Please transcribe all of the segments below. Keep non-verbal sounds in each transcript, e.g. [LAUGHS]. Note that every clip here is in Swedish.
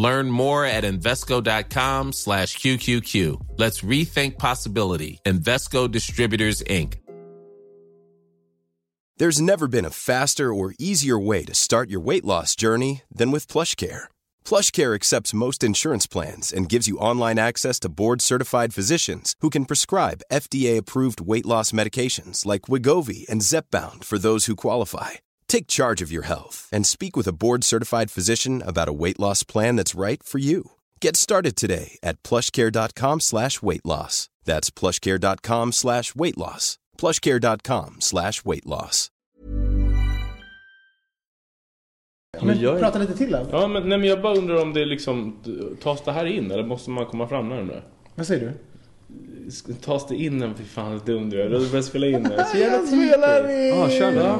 Learn more at Invesco.com slash QQQ. Let's rethink possibility. Invesco Distributors, Inc. There's never been a faster or easier way to start your weight loss journey than with PlushCare. PlushCare accepts most insurance plans and gives you online access to board-certified physicians who can prescribe FDA-approved weight loss medications like Wigovi and Zepbound for those who qualify. Take charge of your health and speak with a board-certified physician about a weight loss plan that's right for you. Get started today at plushcare.com slash weight loss. That's plushcare.com slash weight loss. plushcare.com slash weight loss. Jag... prata lite till då. Ja, men, nej, men jag bara undrar om det liksom tas det här in eller måste man komma fram närmare? Vad säger du? Tas det in en, fy fan det undrar jag. Du börjar spela in det. Så jävla spelar in! Ja, kör då.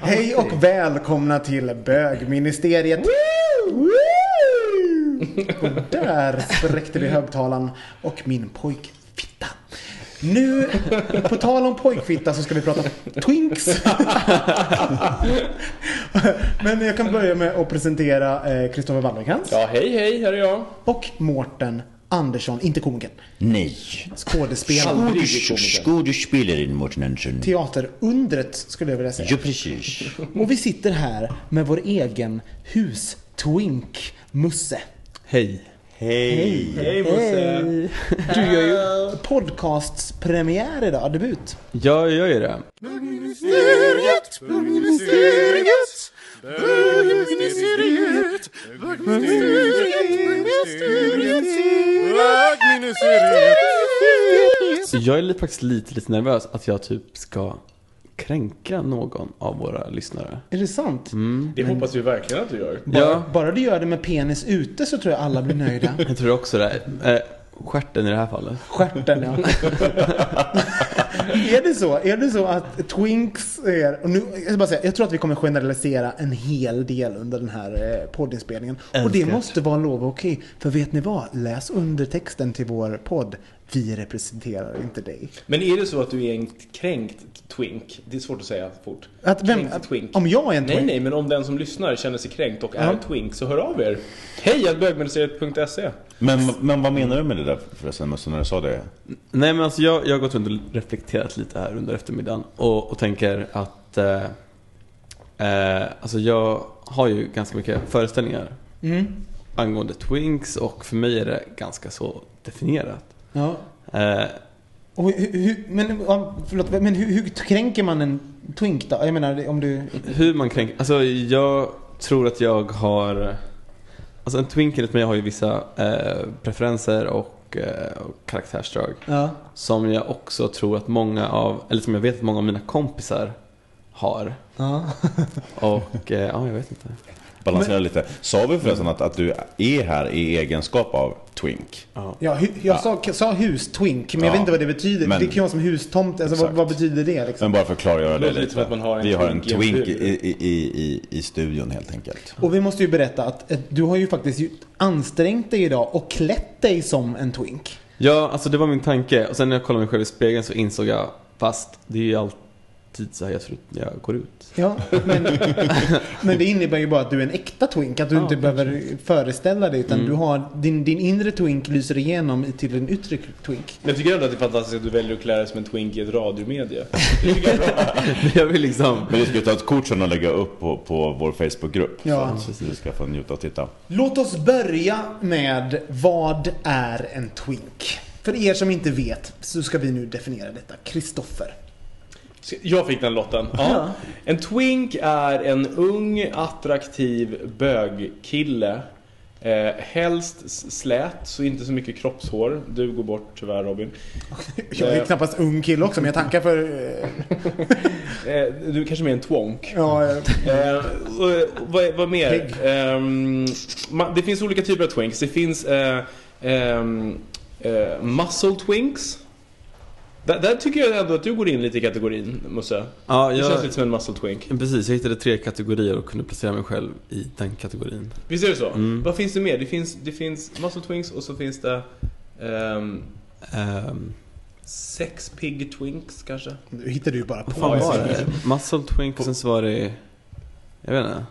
Hej och välkomna till bögministeriet. Och där spräckte vi högtalaren och min pojkfitta. Nu, på tal om pojkfitta så ska vi prata Twinks. Men jag kan börja med att presentera Kristoffer eh, Wallercrantz. Ja, hej hej, här är jag. Och Mårten Andersson, inte komikern. Nej. Skådespelaren. Skådespelaren Mårten Andersson. Teaterundret skulle jag vilja säga. Ja, precis. Och vi sitter här med vår egen hus-twink Musse. Hej. Hej. Hej Musse. Hej. Du gör ju podcastpremiär idag, debut. Ja, jag gör det. Bögministeriet, bögministeriet, Så jag är faktiskt lite, lite nervös att jag typ ska kränka någon av våra lyssnare. Är det sant? Det hoppas vi verkligen att du gör. Bara, Ja, bara du gör det med penis ute så tror jag alla blir nöjda. jag tror också det. Eh, stjärten i det här fallet. Stjärten ja. [LAUGHS] är det så? Är det så att Twinks är... Och nu, jag, ska bara säga, jag tror att vi kommer generalisera en hel del under den här eh, poddinspelningen. Och det måste vara lov och okej. För vet ni vad? Läs undertexten till vår podd. Vi representerar inte dig. Men är det så att du är en kränkt twink? Det är svårt att säga fort. Att vem, Kränkt twink. om jag är en Nej, twink? nej, men om den som lyssnar känner sig kränkt och Ja. är twink så hör av er. Hej bögministeriet.se Men, men vad menar du med det där förresten, Musse, när du sa det? Nej men alltså jag, jag har gått runt och reflekterat lite här under eftermiddagen och, och tänker att eh, eh, Alltså jag har ju ganska mycket föreställningar Mm. angående Twinks och för mig är det ganska så definierat. Ja. Eh, Och hur, hur, men förlåt, men hur, hur kränker man en twink då? Jag menar om du... hur man kränker, alltså jag tror att jag har Alltså en twink enligt mig har ju vissa eh, preferenser och, eh, och karaktärsdrag Ja. Som jag också tror att många av, eller som jag vet att många av mina kompisar har Ja. Och, eh, ja jag vet inte Balansera lite. Sa vi förresten att, att du är här i egenskap av twink? Ja, hu- jag sa, sa hus-twink, men jag Ja, vet inte vad det betyder. men- det kan ju vara som hustomt. Alltså, vad, vad betyder det liksom? Men bara för att klargöra det låter lite att man har en vi har en twink i i, i, i, studion helt enkelt. Och vi måste ju berätta att du har ju faktiskt ansträngt dig idag och klätt dig som en twink. Ja, alltså det var min tanke och sen när jag kollade mig själv i spegeln så insåg jag Fast det är ju alltid så här jag ser ut när jag går ut Ja, men, [LAUGHS] men det innebär ju bara att du är en äkta twink. Att du Ja, inte behöver föreställa dig. Utan Mm. du har, din, din inre twink lyser igenom till en yttre twink. Men jag tycker ändå att det är fantastiskt att du väljer att klä dig som en twink i ett radiomedie. [LAUGHS] Det jag [LAUGHS] vill liksom Men vi ska ta ett kort sen och lägga upp på, på vår Facebookgrupp. Ja. Så att du ska få njuta och titta. Låt oss börja med vad är en twink? För er som inte vet så ska vi nu definiera detta. Kristoffer. Jag fick den lotten. Ja. En twink är en ung, attraktiv bögkille. Eh, helst slät, så inte så mycket kroppshår. Du går bort tyvärr Robin. [LAUGHS] Jag är Eh. knappast ung kille också men jag tackar för... eh, [LAUGHS] Eh, du är kanske mer en twonk. Ja, eh, Eh, vad, vad mer? Ehm, ma- det finns olika typer av twinks. Det finns eh, ehm, Eh, muscle twinks. Där, där tycker jag ändå att du går in lite i kategorin, Musse. Ja, Du jag, känns lite som en muscle twink. precis. Jag hittade tre kategorier och kunde placera mig själv i den kategorin. Visst är det så? Mm. Vad finns det mer? Det finns, det finns muscle twinks och så finns det ehm, Um, sex pig twinks kanske? Nu hittar du ju bara vad på. fan var det? Muscle twink och sen så var det... Jag vet inte.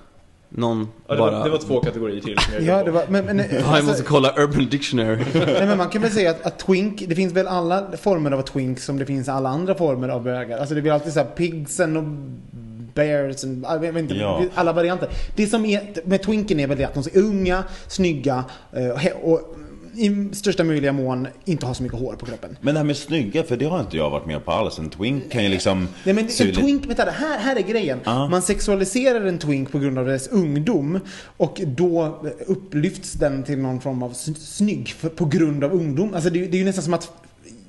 Någon Ja, det, bara... var, det var två kategorier till som jag Ja, det var, men, men, [LAUGHS] Ja, jag alltså, måste kolla Urban Dictionary. [LAUGHS] nej, men man kan väl säga att, att twink, det finns väl alla former av twink som det finns alla andra former av bögar. Alltså det blir alltid så här pigsen och bears, och, jag vet inte, Ja. alla varianter. Det som är med twinken är väl det att de är unga, snygga eh, och i största möjliga mån inte har så mycket hår på kroppen. Men det här med snygga, för det har inte jag varit med på alls. En twink kan ju liksom... Nej men en twink, vänta, här, här är grejen. Ja. Man sexualiserar en twink på grund av dess ungdom och då upplyfts den till någon form av snygg på grund av ungdom. Alltså det, det är ju nästan som att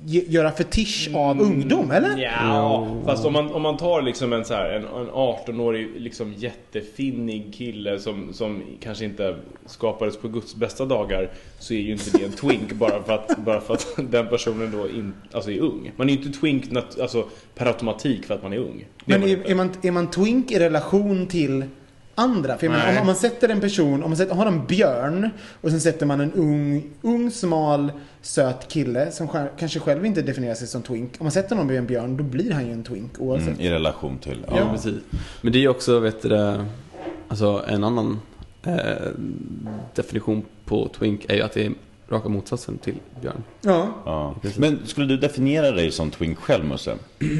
göra fetisch av ungdom, eller? Ja, fast om man, om man tar liksom en, så här, en, en 18-årig liksom jättefinnig kille som, som kanske inte skapades på Guds bästa dagar så är ju inte det en twink [LAUGHS] bara för att, bara för att [LAUGHS] den personen då in, alltså är ung. Man är ju inte twink nat, alltså, per automatik för att man är ung. Det Men man är, inte. är, man, är man twink i relation till andra? För menar, om, om man sätter en person, om man sätter, har en björn och sen sätter man en ung, ung smal, söt kille som själv, kanske själv inte definierar sig som twink. Om man sätter någon vid en björn, då blir han ju en twink oavsett. Mm, I relation till... Ja. Ja, precis. Men det är också, vet du alltså en annan eh, definition på twink är ju att det är raka motsatsen till björn. Ja. Ja. Men skulle du definiera dig som twink själv, Musse?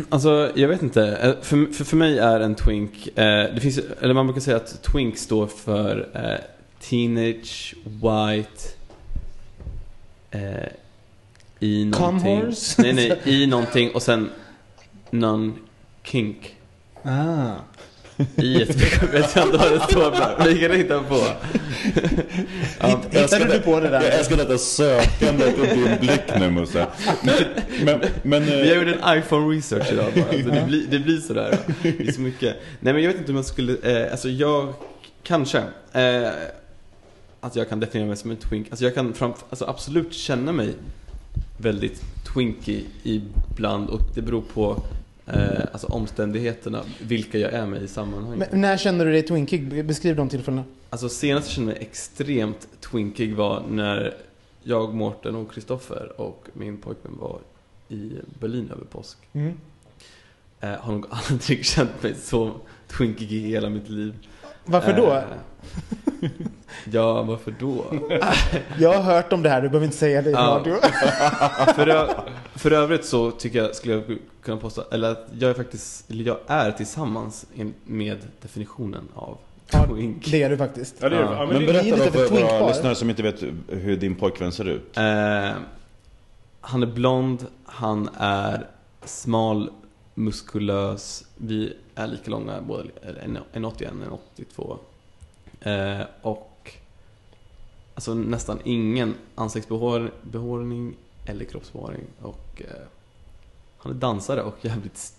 Alltså, jag vet inte. Eh, För, för, för mig är en twink, eh, det finns, eller man brukar säga att twink står för eh, Teenage White i Cum någonting. horse? Nej, nej, i någonting och sen non-kink. Ah. I ett [LAUGHS] vet jag inte vad det står för. Vi kan hitta på. Hitt, hittade du på det Jag där? älskar detta sökandet och din blick nu, Musse. Men, men, men, eh, Jag gjorde en iPhone research idag bara. Så det, blir, det blir sådär. Det är så mycket. Nej men jag vet inte om jag skulle, eh, alltså jag, kanske. Eh, att jag kan definiera mig som en twink. Alltså jag kan fram, alltså absolut känna mig väldigt twinky ibland och det beror på eh, alltså omständigheterna, vilka jag är med i sammanhanget. Men, när känner du dig twinkig? Beskriv de tillfällena. Alltså senast jag kände mig extremt twinkig var när jag, Mårten och Kristoffer och min pojkvän var i Berlin över påsk. Mm. Eh, har nog [LAUGHS] aldrig känt mig så twinkig i hela mitt liv. Varför då? Eh, ja, varför då? [LAUGHS] Jag har hört om det här, du behöver inte säga det i Ja. radio. [LAUGHS] för, ö- för övrigt så tycker jag, skulle jag kunna påstå, eller att jag är faktiskt, eller jag är tillsammans med definitionen av Ja, twink. Det är du faktiskt. Ja, det är, Ja. ja, men men berätta lite då för våra lyssnare som inte vet hur din pojkvän ser ut. Eh, han är blond, han är smal, muskulös. Vi är lika långa, både en- en 81 en 82. Eh, och alltså nästan ingen ansiktsbehåring eller kroppsbehåring. Och eh, han är dansare och [LAUGHS] jävligt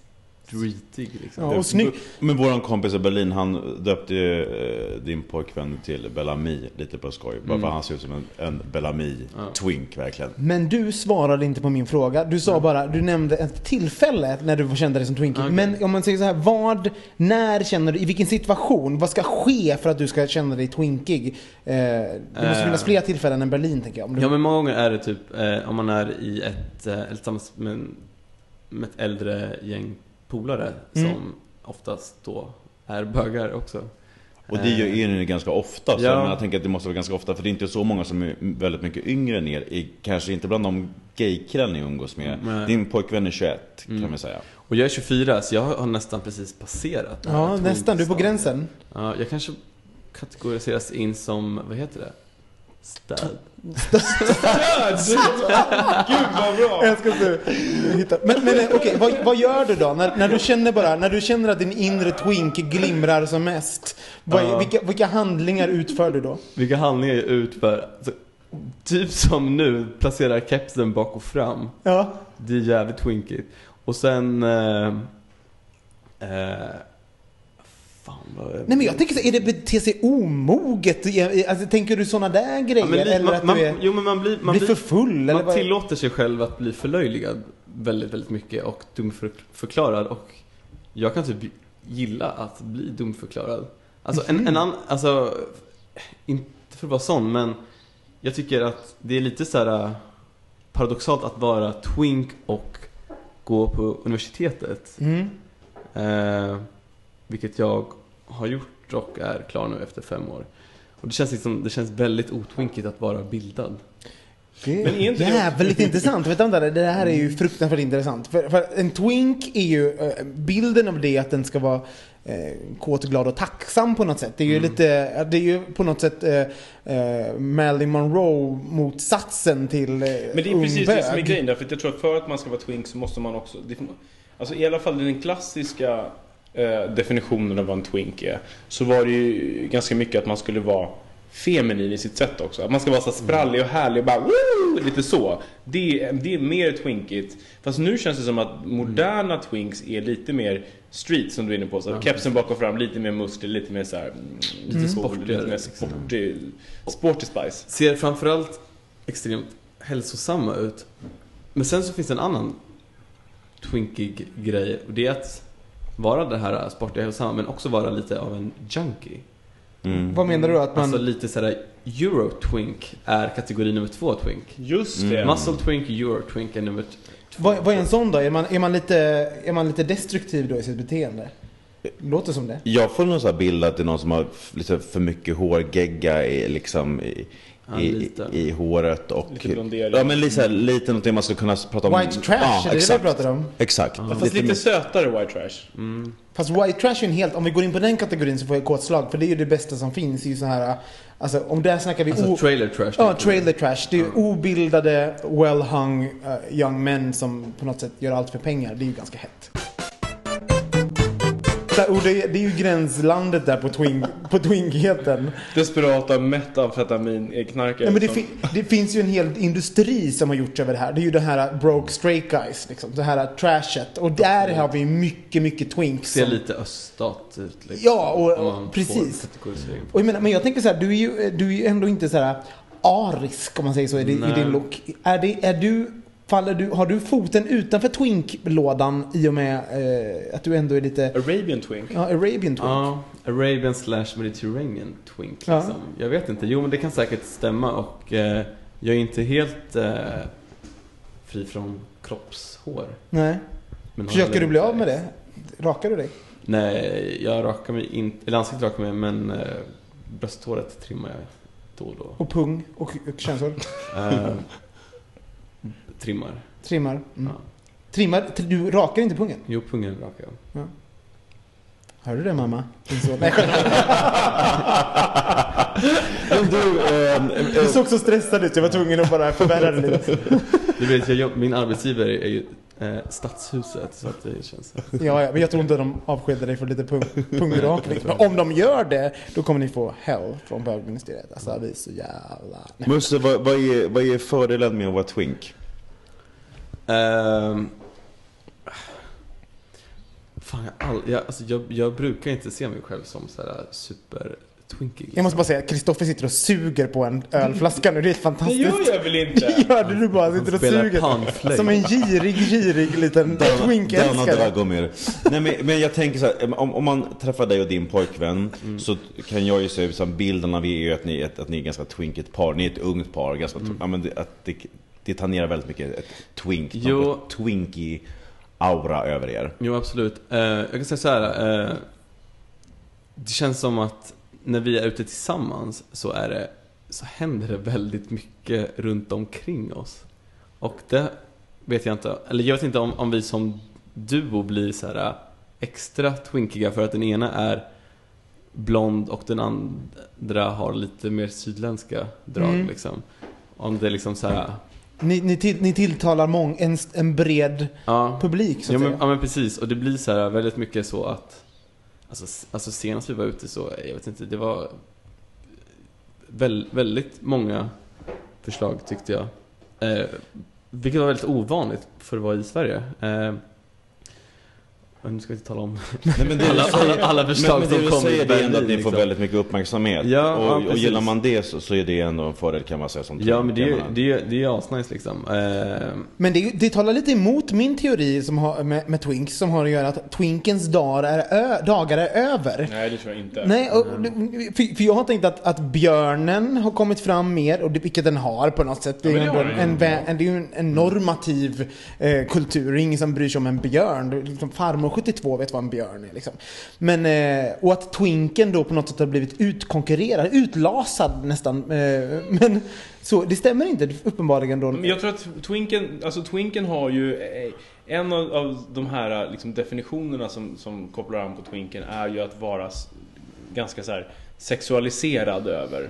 streetig liksom. Ja, och snygg. Men våran kompis i Berlin, han döpte ju eh, din pojkvän till Bellamy lite på skoj. Bara för Mm. han ser ut som en, en Bellamy-twink verkligen. Men du svarade inte på min fråga. Du sa bara, du nämnde ett tillfälle när du kände dig som twinkig. Okej. Men om man säger så här, vad, när känner du, i vilken situation, vad ska ske för att du ska känna dig twinkig? Eh, det måste Eh. finnas fler tillfällen än Berlin tänker jag. Om du, Ja men många gånger är det typ eh, om man är i ett, eh, eller tillsammans med, med ett äldre gäng polare Mm. som oftast då är bögar också. Och det gör är ni ganska ofta. Så Ja. jag, tänker att det måste vara ganska ofta. För det är inte så många som är väldigt mycket yngre än er. I, kanske inte bland de gaykillar ni umgås med. Nej. Din pojkvän är 21 kan Mm. vi säga. Och jag är 24 så jag har nästan precis passerat ja, nästan. Du är på gränsen. Ja, jag kanske kategoriseras in som, vad heter det? Stöd. Gud vad bra! Jag du hittar. Men, men eh, okej, vad, vad gör du då? När, när du känner bara, när du känner att din inre twink glimrar som mest. Vad, Ja. vilka, vilka handlingar utför du då? Vilka handlingar jag utför? Alltså, typ som nu, placera kepsen bak och fram. Ja. Det är jävligt twinkigt. Och sen... Eh, eh, fan vad... Nej men jag tänker så, är det bete sig omoget? Alltså, tänker du sådana där grejer? Ja, eller man, att man, du är, jo men man blir, man blir för full? eller man vad? tillåter sig själv att bli förlöjligad väldigt, väldigt mycket och dumförklarad och jag kan typ gilla att bli dumförklarad. Alltså en, en annan, alltså inte för att vara sån men jag tycker att det är lite så här paradoxalt att vara twink och gå på universitetet. Mm. Eh, vilket jag har gjort och är klar nu efter fem år. Och det känns, liksom, det känns väldigt otwinkigt att vara bildad. Det är Men jävligt intressant. Vet du, det här är ju fruktansvärt intressant. För, för en twink är ju, eh, bilden av det är att den ska vara eh, kåt, glad och tacksam på något sätt. Det är ju Mm. lite, det är ju på något sätt eh, eh, Marilyn Monroe motsatsen till eh, Men det är precis det som är grejen. Därför att jag tror att för att man ska vara twink så måste man också... Det, alltså i alla fall den klassiska definitionen av vad en twink är. Så var det ju ganska mycket att man skulle vara feminin i sitt sätt också. Att man ska vara så sprallig och härlig och bara Woo! Lite så. Det, är- det är mer twinkigt. Fast nu känns det som att moderna twinks är lite mer street som du är inne på. Så Ja. Kepsen bak och fram, lite mer muskler, lite mer så här, mm, Lite cool, sportigare, Lite mer liksom. sporty, sporty spice. Ser framförallt extremt hälsosamma ut. Men sen så finns det en annan twinkig grej och det är att vara det här sportiga och hälsosamma men också vara lite av en junkie. Mm. Vad menar du? Att man... Alltså lite sådär Euro-twink är kategori nummer två twink. Just Mm. det. Muscle twink, Euro-twink är nummer två. vad, vad är en sån då? Är man, är, man lite, är man lite destruktiv då i sitt beteende? Låter som det. Jag får någon sån här bild att det är någon som har lite för mycket hårgegga i, liksom, i, i, lite. i håret och... Lite blondering. Ja men lite, lite någonting man skulle kunna prata om. White trash, ja, är det det exakt. vi pratar om? Exakt. Ja. Fast lite mer- sötare white trash. Mm. Fast white trash är en helt, om vi går in på den kategorin så får jag kåtslag. För det är ju det bästa som finns. Det är ju så här, alltså om där snackar vi... Alltså o- trailer trash. Ja, trailer trash. Det är ju obildade, well-hung uh, young men som på något sätt gör allt för pengar. Det är ju ganska hett. Och det, det är ju gränslandet där på, twink, på twinkheten. Desperata metamfetamin-knarkare. Nej, men det, fi, det finns ju en hel industri som har gjorts över det här. Det är ju det här broke straight guys, liksom. Det här trashet. Och där har vi mycket, mycket twinks. Ser som- lite öststat ut liksom. Ja, och- precis. Och jag menar, men jag tänker så här, du är ju, du är ju ändå inte så här arisk om man säger så i din, i din look. Är, det, är du, faller du, har du foten utanför twink-lådan i och med eh, att du ändå är lite Arabian twink. ja, Arabian twink? Ja, Arabian slash Mediterranean twink Ja. liksom. Jag vet inte, jo men det kan säkert stämma och eh, jag är inte helt eh, fri från kroppshår. Nej. Men Försöker du bli av med det? Rakar du dig? Nej, jag rakar mig inte, eller ansiktet rakar mig men eh, brösthåret trimmar jag då och då. Och pung och, och könshår? [LAUGHS] Eh, trimmar. Trimmar? Mm. Ja. Trimmar? Du rakar inte pungen? Jo, pungen rakar jag. Hör du det mamma? Din son. [LAUGHS] Nej. Men du, ehm, Du eh, såg så stressad ut, jag var tvungen att bara förvärra det lite. [LAUGHS] Du vet, jag, min arbetsgivare är ju eh, Stadshuset så att det känns... Ja, ja, men jag tror inte de avskedar dig för lite pung, [LAUGHS] pungrakning. Men om de gör det, då kommer ni få hell från bögministeriet. Alltså, vi är så jävla... Musse, vad, vad, är, vad är fördelen med att vara twink? Ehm, fan, jag, all, jag, alltså, jag, jag brukar inte se mig själv som så här super twinkig. Jag måste bara säga, Kristoffer sitter och suger på en ölflaska nu. Det är Det fantastiskt. gör jag väl inte? [LAUGHS] Gör det du bara sitter och suger? panflöjt. Som en girig, girig liten twink-älskare. Nej men, men jag tänker så här, om, om man träffar dig och din pojkvän Mm. så kan jag ju se som bilden av er är ju att ni, är ett- att ni är ganska twinkigt par. Ni är ett ungt par. Ganska, Mm. ja, men det, att det, det tangerar väldigt mycket ett twink. Jo. Något twinky aura över er. Jo, absolut. Eh, jag kan säga så här. eh, det känns som att när vi är ute tillsammans så är det så händer det väldigt mycket runt omkring oss. Och det vet jag inte, eller jag vet inte om, om vi som duo blir så här eh, extra twinkiga för att den ena är blond och den andra har lite mer sydländska drag Mm. liksom. Om det är liksom så här, Ni, ni, till, ni tilltalar mång, en, en bred ja. publik, så Ja att men, säga. ja men precis, och det blir så här väldigt mycket så att Alltså, alltså senast vi var ute så, jag vet inte, det var väl, väldigt många förslag tyckte jag. Eh, vilket var väldigt ovanligt för att vara i Sverige. Eh, Ja, Nu ska vi inte tala om Nej, men det alla, alla, alla förslag men, men som kommer det är ändå att ni får liksom. väldigt mycket uppmärksamhet. Ja, och, ja, och gillar man det så, så är det ändå en fördel kan man säga som Ja men det är ju det är, det är asnice liksom. Eh, Men det, det talar lite emot min teori som har, med, med Twinks som har att göra att Twinkens dagar är, ö, dagar är över. Nej, det tror jag inte. Nej, och, för, för jag har tänkt att, att björnen har kommit fram mer, och det, vilket den har på något sätt. Det är Ja, ju den en, en, en, en normativ eh, kultur, Det är ingen som bryr sig om en björn. Det är Liksom, farmor 72 vet vad en björn är. Liksom. Men, eh, och att Twinken då på något sätt har blivit utkonkurrerad, utlasad nästan. Eh, men så, det stämmer inte uppenbarligen då. Men jag tror att Twinken, alltså Twinken har ju eh, en av, av de här liksom, definitionerna som, som kopplar an på Twinken är ju att vara ganska så här sexualiserad över.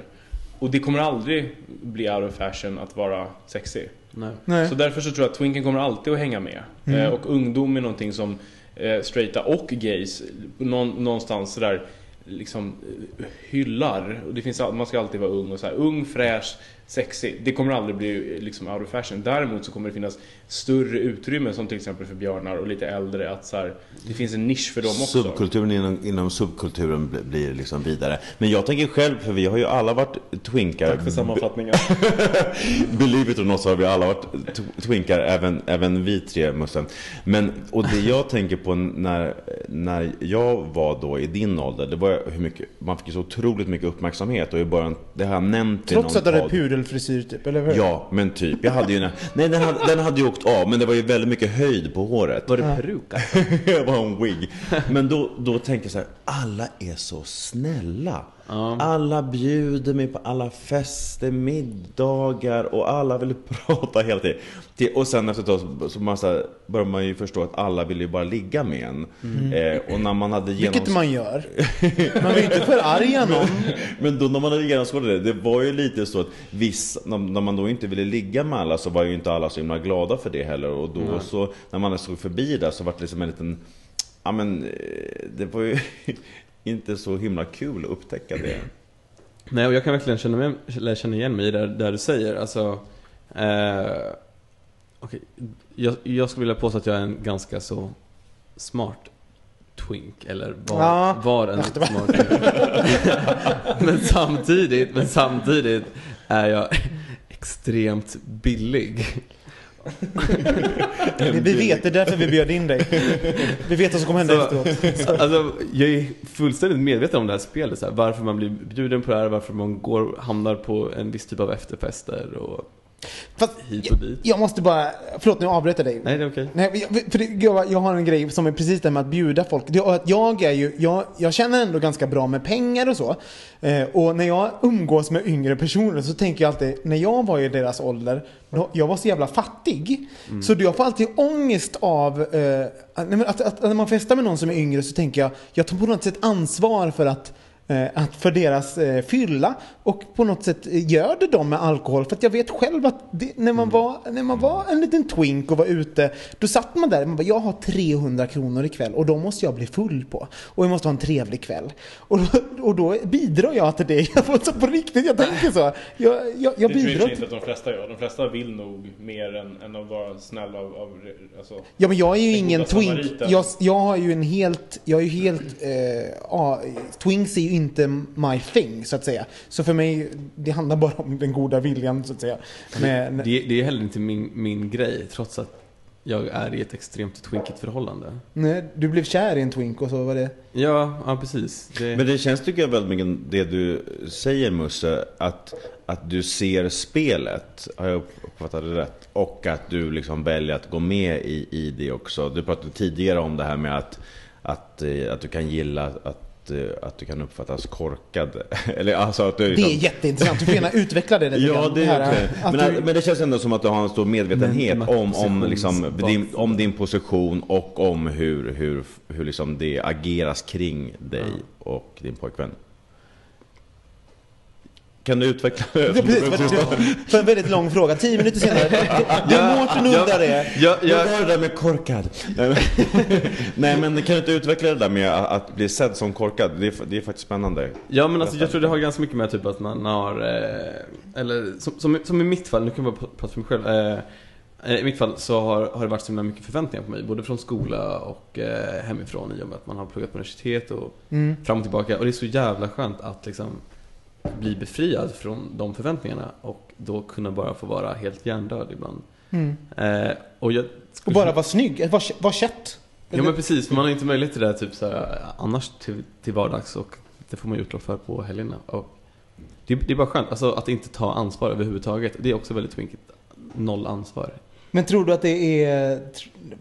Och det kommer aldrig bli out of fashion att vara sexig. nej. Nej. Så därför så tror jag att Twinken kommer alltid att hänga med. Eh, och ungdom är någonting som eh, straighta och gays någon, någonstans sådär liksom eh, hyllar. Och det finns, man ska alltid vara ung och så här, ung, fräsch, sexig. Det kommer aldrig bli liksom out of fashion. Däremot så kommer det finnas större utrymme som till exempel för björnar och lite äldre att så här, det finns en nisch för dem också. Subkulturen inom, inom subkulturen bli- blir liksom vidare. Men jag tänker själv, för vi har ju alla varit twinkar. Tack för sammanfattningen. [LAUGHS] Believe it or not så har vi alla varit tw- twinkar, även, även vi tre Mussen. Men, och det jag tänker på när, när jag var då i din ålder, det var hur mycket, man fick så otroligt mycket uppmärksamhet och i början, det har jag nämnt i Trots någon att du hade. Pudelfrisyr typ, eller hur? Ja, men typ. Jag hade ju en, nej den hade, den hade ju åkt av, men det var ju väldigt mycket höjd på håret. Var det peruk? alltså? [LAUGHS] jag var en wig. Men då, då tänkte jag så här, alla är så snälla. Alla bjuder mig på alla fester, middagar och alla vill [LAUGHS] prata hela tiden. Och sen efter ett tag så, så börjar man ju förstå att alla vill ju bara ligga med en. Eh, och när man hade Vilket genoms... man gör. [LAUGHS] Man vill ju inte förarga någon. Men då när man hade genomskådat det, det var ju lite så att vissa, när, när man då inte ville ligga med alla så var ju inte alla så himla glada för det heller. Och då så, när man såg förbi där så var det liksom en liten, ja men eh, det var ju inte så himla kul att upptäcka det. Nej, och jag kan verkligen känna, med, eller känna igen mig i det där du säger. Alltså, eh, okej, jag, jag skulle vilja påstå att jag är en ganska så smart twink, eller var, Ja. var en Ja, smart twink. [LAUGHS] men, samtidigt, men samtidigt är jag [LAUGHS] extremt billig. Vi vi vet, det är därför vi bjöd in dig. Vi vet vad som kommer hända Så- efteråt. [LAUGHS] Alltså, jag är fullständigt medveten om det här spelet, så här, varför man blir bjuden på det här, varför man går, hamnar på en viss typ av efterfester och Fast, jag, jag måste bara, förlåt nu avbryter jag dig. Nej, det är okej. Nej, jag- för det, jag, jag har en grej som är precis det med att bjuda folk. Det, att jag, är ju, jag, jag känner ändå ganska bra med pengar och så. Eh, och när jag umgås med yngre personer så tänker jag alltid, när jag var i deras ålder, då, jag var så jävla fattig. Så jag får alltid ångest av eh, att, att, att, när man festar med någon som är yngre så tänker jag, jag tar på något sätt ansvar för att att för deras eh, fylla och på något sätt eh, gör det dem med alkohol. För att jag vet själv att det, när, man var, när man var en liten twink och var ute, då satt man där och man bara, jag har 300 kronor ikväll och då måste jag bli full på. Och jag måste ha en trevlig kväll. Och och då bidrar jag till det. [LAUGHS] Jag får så på riktigt, jag tänker så. Jag, jag, jag Det tror bidrar till inte att de flesta gör. De flesta vill nog mer än, än att vara snäll av... av alltså. Ja men jag är ju ingen twink. Jag, jag har ju en helt, jag är ju helt, eh, ja, twinks är ju inte my thing så att säga. Så för mig, det handlar bara om den goda viljan så att säga. Men, Det, det är heller inte min, min grej, trots att jag är i ett extremt twinkigt förhållande. nej, du blev kär i en twink och så var det. Ja, ja precis. Det, Men det känns tycker jag väldigt mycket det du säger Musse, att, att du ser spelet, har jag uppfattat det rätt? Och att du liksom väljer att gå med i, i det också. Du pratade tidigare om det här med att, att, eh, att du kan gilla att, eh, att du kan uppfattas korkad. [LAUGHS] Eller alltså att du Det liksom, är jätteintressant, du får gärna utveckla det lite [LAUGHS] Ja, det här, Men, du- men det känns ändå som att du har en stor medvetenhet Men- om, om, liksom, din, om din position och om hur, hur, hur liksom det ageras kring dig och din pojkvän. Kan du utveckla Det för, för en väldigt lång fråga, tio minuter senare. Det är [LAUGHS] Mårten undrar det. jag, Jag jag, var det där med korkad. [LAUGHS] Nej, men- kan du inte utveckla det där med att bli sedd som korkad? Det är, det är faktiskt spännande. ja men alltså jag tror det har ganska mycket med typ att man har, eh, eller som, som, som i mitt fall, nu kan jag bara prata för mig själv. Eh, eh, i mitt fall så har, har det varit så himla mycket förväntningar på mig. Både från skola och eh, hemifrån i och med att man har pluggat på universitet och Mm. fram och tillbaka. Och det är så jävla skönt att liksom bli befriad från de förväntningarna och då kunna bara få vara helt hjärndöd ibland. Mm. Eh, och jag Och bara vara snygg, vara var kätt. Ja men precis, man har inte möjlighet till det här, typ så här, annars till, till vardags och det får man ju utlopp för på helgerna. Och det, det är bara skönt, alltså att inte ta ansvar överhuvudtaget. Det är också väldigt twinkigt. Noll ansvar. Men tror du att det är...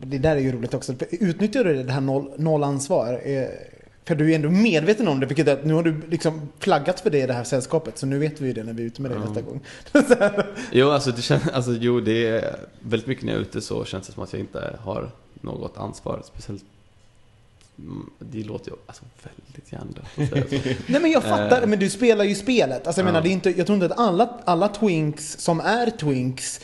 Det där är ju roligt också. Utnyttjar du det här noll, noll ansvar? För du är ändå medveten om det, vilket är att nu har du liksom flaggat för det i det här sällskapet. Så nu vet vi ju det när vi är ute med dig Ja. nästa gång. [LAUGHS] Jo, alltså, det kän, alltså jo, det är väldigt mycket när jag är ute så känns det som att jag inte har något ansvar. Speciellt Mm, Det låter ju alltså, väldigt hjärndött. [LAUGHS] Nej men jag fattar, Eh. men du spelar ju spelet. Alltså jag Ja. menar, det är inte, jag tror inte att alla, alla twinks som är twinks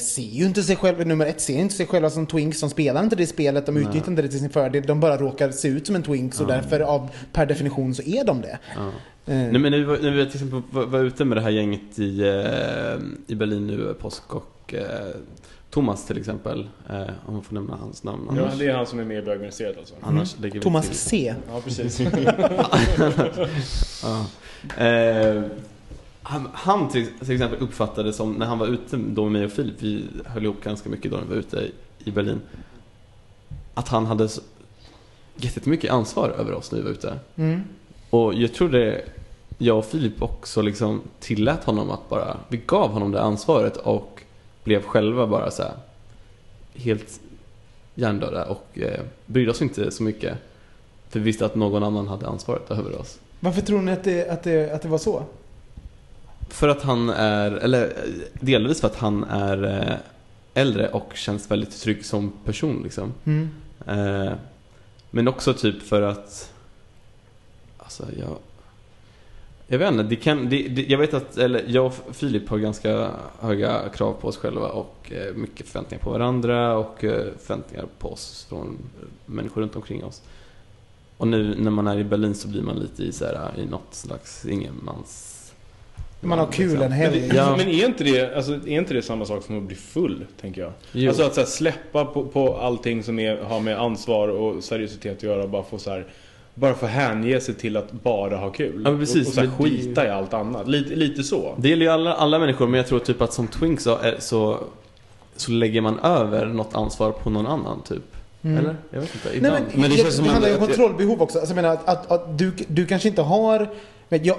ser ju inte sig själva, nummer ett, ser inte sig själva som twinks. De spelar inte det spelet, de Nej. utnyttjar inte det till sin fördel. De bara råkar se ut som en twinks och Ja. därför av, per definition så är de det. Ja. Eh, Nej, men när vi, var, när vi till exempel var, var ute med det här gänget i, eh, i Berlin nu, påsk och eh, Thomas till exempel, eh, om man får nämna hans namn. Ja, Annars, det är han som är med i bögministeriet alltså. annars lägger vi Thomas. C. Ja, precis. [LAUGHS] [LAUGHS] Ja. Eh, han, han till, till exempel uppfattade som, när han var ute då med mig och Filip, vi höll ihop ganska mycket då när vi var ute i, i Berlin, att han hade jättemycket ansvar över oss när vi var ute. Mm. Och jag tror det, jag och Filip också liksom tillät honom att bara, vi gav honom det ansvaret och blev själva bara så här helt hjärndöda och eh, brydde oss inte så mycket. För vi visste att någon annan hade ansvaret över oss. Varför tror ni att det, att, det, att det var så? För att han är, eller delvis för att han är eh, äldre och känns väldigt trygg som person liksom. Mm. Eh, men också typ för att Alltså jag Jag vet inte, det kan, det, det, jag vet att, eller jag och Filip har ganska höga krav på oss själva och eh, mycket förväntningar på varandra och eh, förväntningar på oss från människor runt omkring oss. Och nu när man är i Berlin så blir man lite i, så här, i något slags ingenmans... Man har kul en Men, helg. det, Ja. men är, inte det, alltså, är inte det samma sak som att bli full, tänker jag? Jo. Alltså att så här, släppa på, på allting som är, har med ansvar och seriositet att göra och bara få så här, bara få hänge sig till att bara ha kul. Ja, men precis, och, och så här, men det skita i allt annat. Lite, lite så. Det gäller ju alla, alla människor, men jag tror typ att som twink så, är- så, så lägger man över något ansvar på någon annan typ. Mm. Eller? Jag vet inte. Nej, Ibland. men, Men det det, känns som det att- handlar ju om kontrollbehov också. Alltså, jag menar att, att, att du, du kanske inte har... Men jag,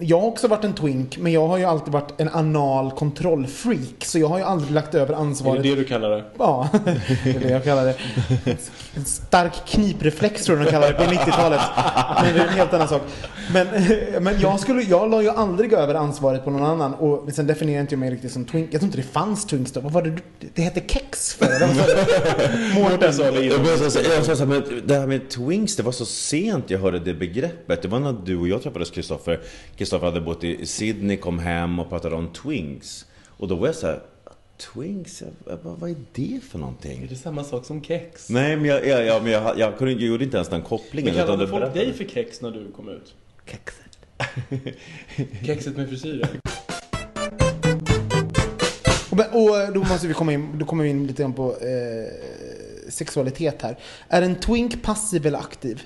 jag har också varit en twink, men jag har ju alltid varit en anal kontrollfreak. Så jag har ju aldrig lagt över Är det ansvaret det du kallar det? Ja, [LAUGHS] det är det jag kallar det. En stark knipreflex tror jag de kallar det på 90-talet. Men det är en helt annan sak. Men, men jag, skulle, jag la ju aldrig över ansvaret på någon annan. Och sen definierar inte jag mig riktigt som twink. Jag tror inte det fanns twinks då. Vad var det? Det hette kex förr. [LAUGHS] Mårten sa det Jag, innan. jag sa så här, men det här med twinks, det var så sent jag hörde det begreppet. Det var när du och jag träffades Kristoffer. Kristoffer hade bott i Sydney, kom hem och pratade om twinks. Och då var jag så här, twinks, vad, vad är det för någonting? Är det samma sak som kex? Nej men jag, jag, jag, men jag, jag, kunde, jag gjorde inte ens den kopplingen. Men kallade folk dig för kex när du kom ut? Kexet. [LAUGHS] Kexet med frisyren? Och, och då måste vi komma in, då kommer vi in lite grann på eh, sexualitet här. Är en twink passiv eller aktiv?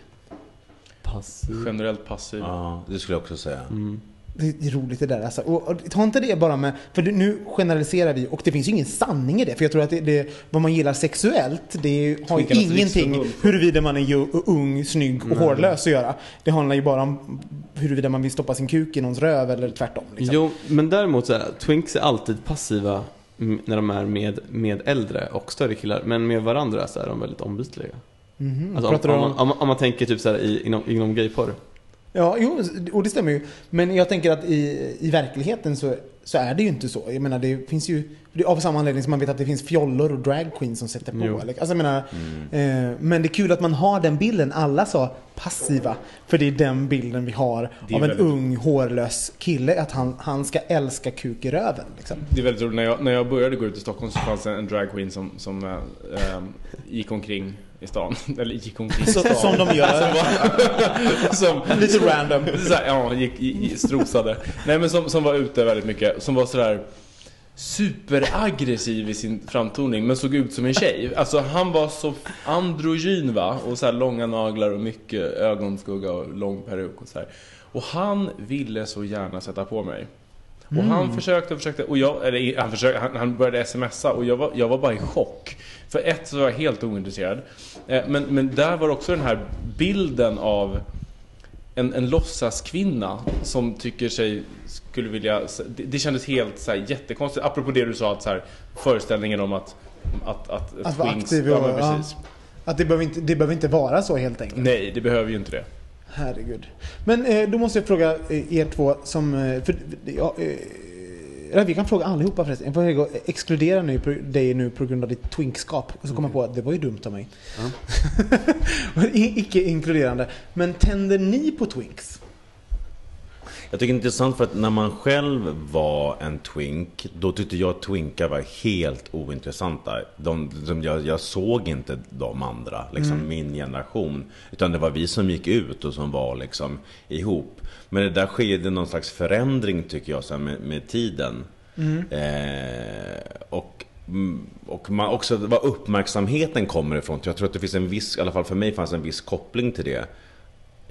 Passiv. Generellt passiv. Ja, det skulle jag också säga. Mm. Det är roligt det där alltså. Och, och ta inte det bara med, för nu generaliserar vi och det finns ju ingen sanning i det. För jag tror att det, det, vad man gillar sexuellt, det har ju ingenting huruvida man är ung, snygg och Nej. hårlös att göra. Det handlar ju bara om huruvida man vill stoppa sin kuk i någons röv eller tvärtom. Liksom. Jo, men däremot så här, twinks är alltid passiva när de är med, med äldre och större killar. Men med varandra så är de väldigt ombytliga. Mhm. Alltså, Pratar om, du om, om, man, om, man- tänker typ så här, i, inom, inom gayporr. Ja, jo, och det stämmer ju. Men jag tänker att i, i verkligheten så, så är det ju inte så. Jag menar, det finns ju... Av samma anledning som man vet att det finns fjollor och dragqueens som sätter på. Jo. Alltså, jag menar, eh, men det är kul att man har den bilden. Alla sa passiva. För det är den bilden vi har av en väldigt- ung hårlös kille. Att han, han ska älska kuk i röven. Liksom. Det är väldigt roligt, när jag, när jag började gå ut i Stockholm så fanns det en dragqueen som, som äh, ähm, gick omkring i stan. [LAUGHS] Eller gick omkring i Så, stan. som de gör. [LAUGHS] som, Lite random. [LAUGHS] här, ja, gick, i, strosade. Nej men som, som var ute väldigt mycket. Som var sådär... superaggressiv i sin framtoning men såg ut som en tjej. Alltså han var så androgyn va och så här långa naglar och mycket ögonskugga och lång peruk och så här. Och han ville så gärna sätta på mig. Och han försökte och försökte och jag, eller han, försökte, han, han började smsa och jag var, jag var bara i chock. För ett så var jag helt ointresserad. Eh, Men, men där var också den här bilden av en, en låtsaskvinna som tycker sig skulle vilja... Det, det kändes helt så här, jättekonstigt. Apropå det du sa, att så här, föreställningen om att... Att, att, Att vara twinks- aktiv, ja, men ja. precis. Att det behöver, inte, det behöver inte vara så helt enkelt. Nej, det behöver ju inte det. Herregud. Men eh, då måste jag fråga eh, er två som... Eh, för, ja, eller vi kan fråga allihopa förresten. Jag får exkludera nu, dig nu på grund av ditt twinkskap. Och så kommer jag på att det var ju dumt av mig. [LAUGHS] I- Icke inkluderande. Men tänder ni på twinks? Jag tycker det är intressant för att när man själv var en twink Då tyckte jag att twinkar var helt ointressanta. De, de, jag, jag såg inte de andra, liksom min generation. Utan det var vi som gick ut och som var liksom ihop. Men det där skedde någon slags förändring tycker jag sen med, med tiden. Eh, Och Mm, Och man också var uppmärksamheten kommer ifrån. Jag tror att det finns en viss, i alla fall för mig fanns en viss koppling till det.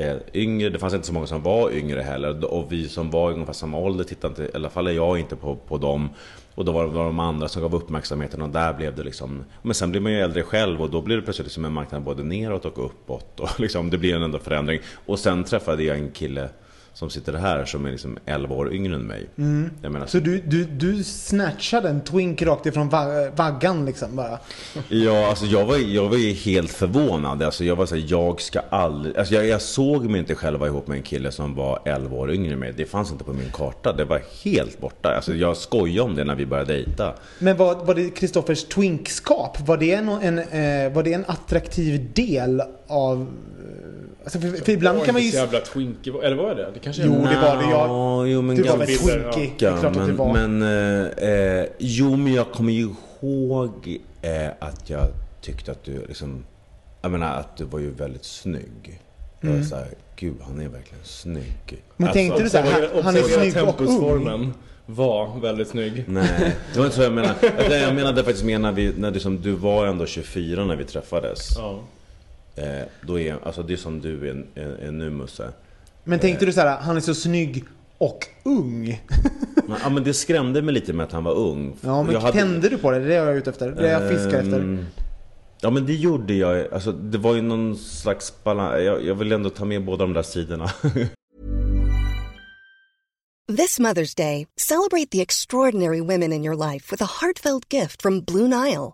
Eh, Yngre, det fanns inte så många som var yngre heller. Och vi som var i ungefär samma ålder tittade inte, i alla fall är jag inte på, på dem. Och då var det de andra som gav uppmärksamheten och där blev det liksom Men sen blir man ju äldre själv och då blir det plötsligt liksom en marknad både neråt och uppåt och [LAUGHS] liksom det blir en ändå förändring Och sen träffade jag en kille som sitter här som är liksom 11 år yngre än mig Jag menar, Så du, du, du snatchade en twink rakt ifrån va- vaggan liksom bara? [LAUGHS] Ja, alltså jag var, jag var ju helt förvånad. Alltså jag var såhär, jag ska aldrig... Alltså jag, jag såg mig inte själv ihop med en kille som var 11 år yngre än mig. Det fanns inte på min karta. Det var helt borta. Alltså jag skojade om det när vi började dejta. Men var, var det Kristoffers twinkskap? Var det en, en, eh, var det en attraktiv del av... Alltså för, för ibland kan man ju... Inte så jävla twinky, eller vad är det? Det kanske Jo, det var det. Jag, jo, men du var ganska väl twinky? Det är klart att men, du var. men eh, eh, jo, men jag kommer ju ihåg eh, att jag tyckte att du liksom... Jag menar att du var ju väldigt snygg. Jag var såhär, gud han är verkligen snygg. Men tänkte du så här, han- han är snygg och ung. var väldigt snygg. Nej, det var inte så jag menade. Jag- Jag menade faktiskt mer när, vi, när liksom, du var ändå 24 när vi träffades. Ja. Eh, då är, alltså det är som du är, är, är nu Musse. Men tänkte du så här, han är så snygg och ung? [LAUGHS] Ja, men det skrämde mig lite med att han var ung. Ja, men Jag hade- tände du på det? Det är det jag är ute efter. Det är jag fiskar efter. Ehm, Ja men det gjorde jag. Alltså, det var ju någon slags balans. Jag, jag vill ändå ta med båda de där sidorna. [LAUGHS] This Mother's Day, celebrate the extraordinary women in your life with a heartfelt gift from Blue Nile.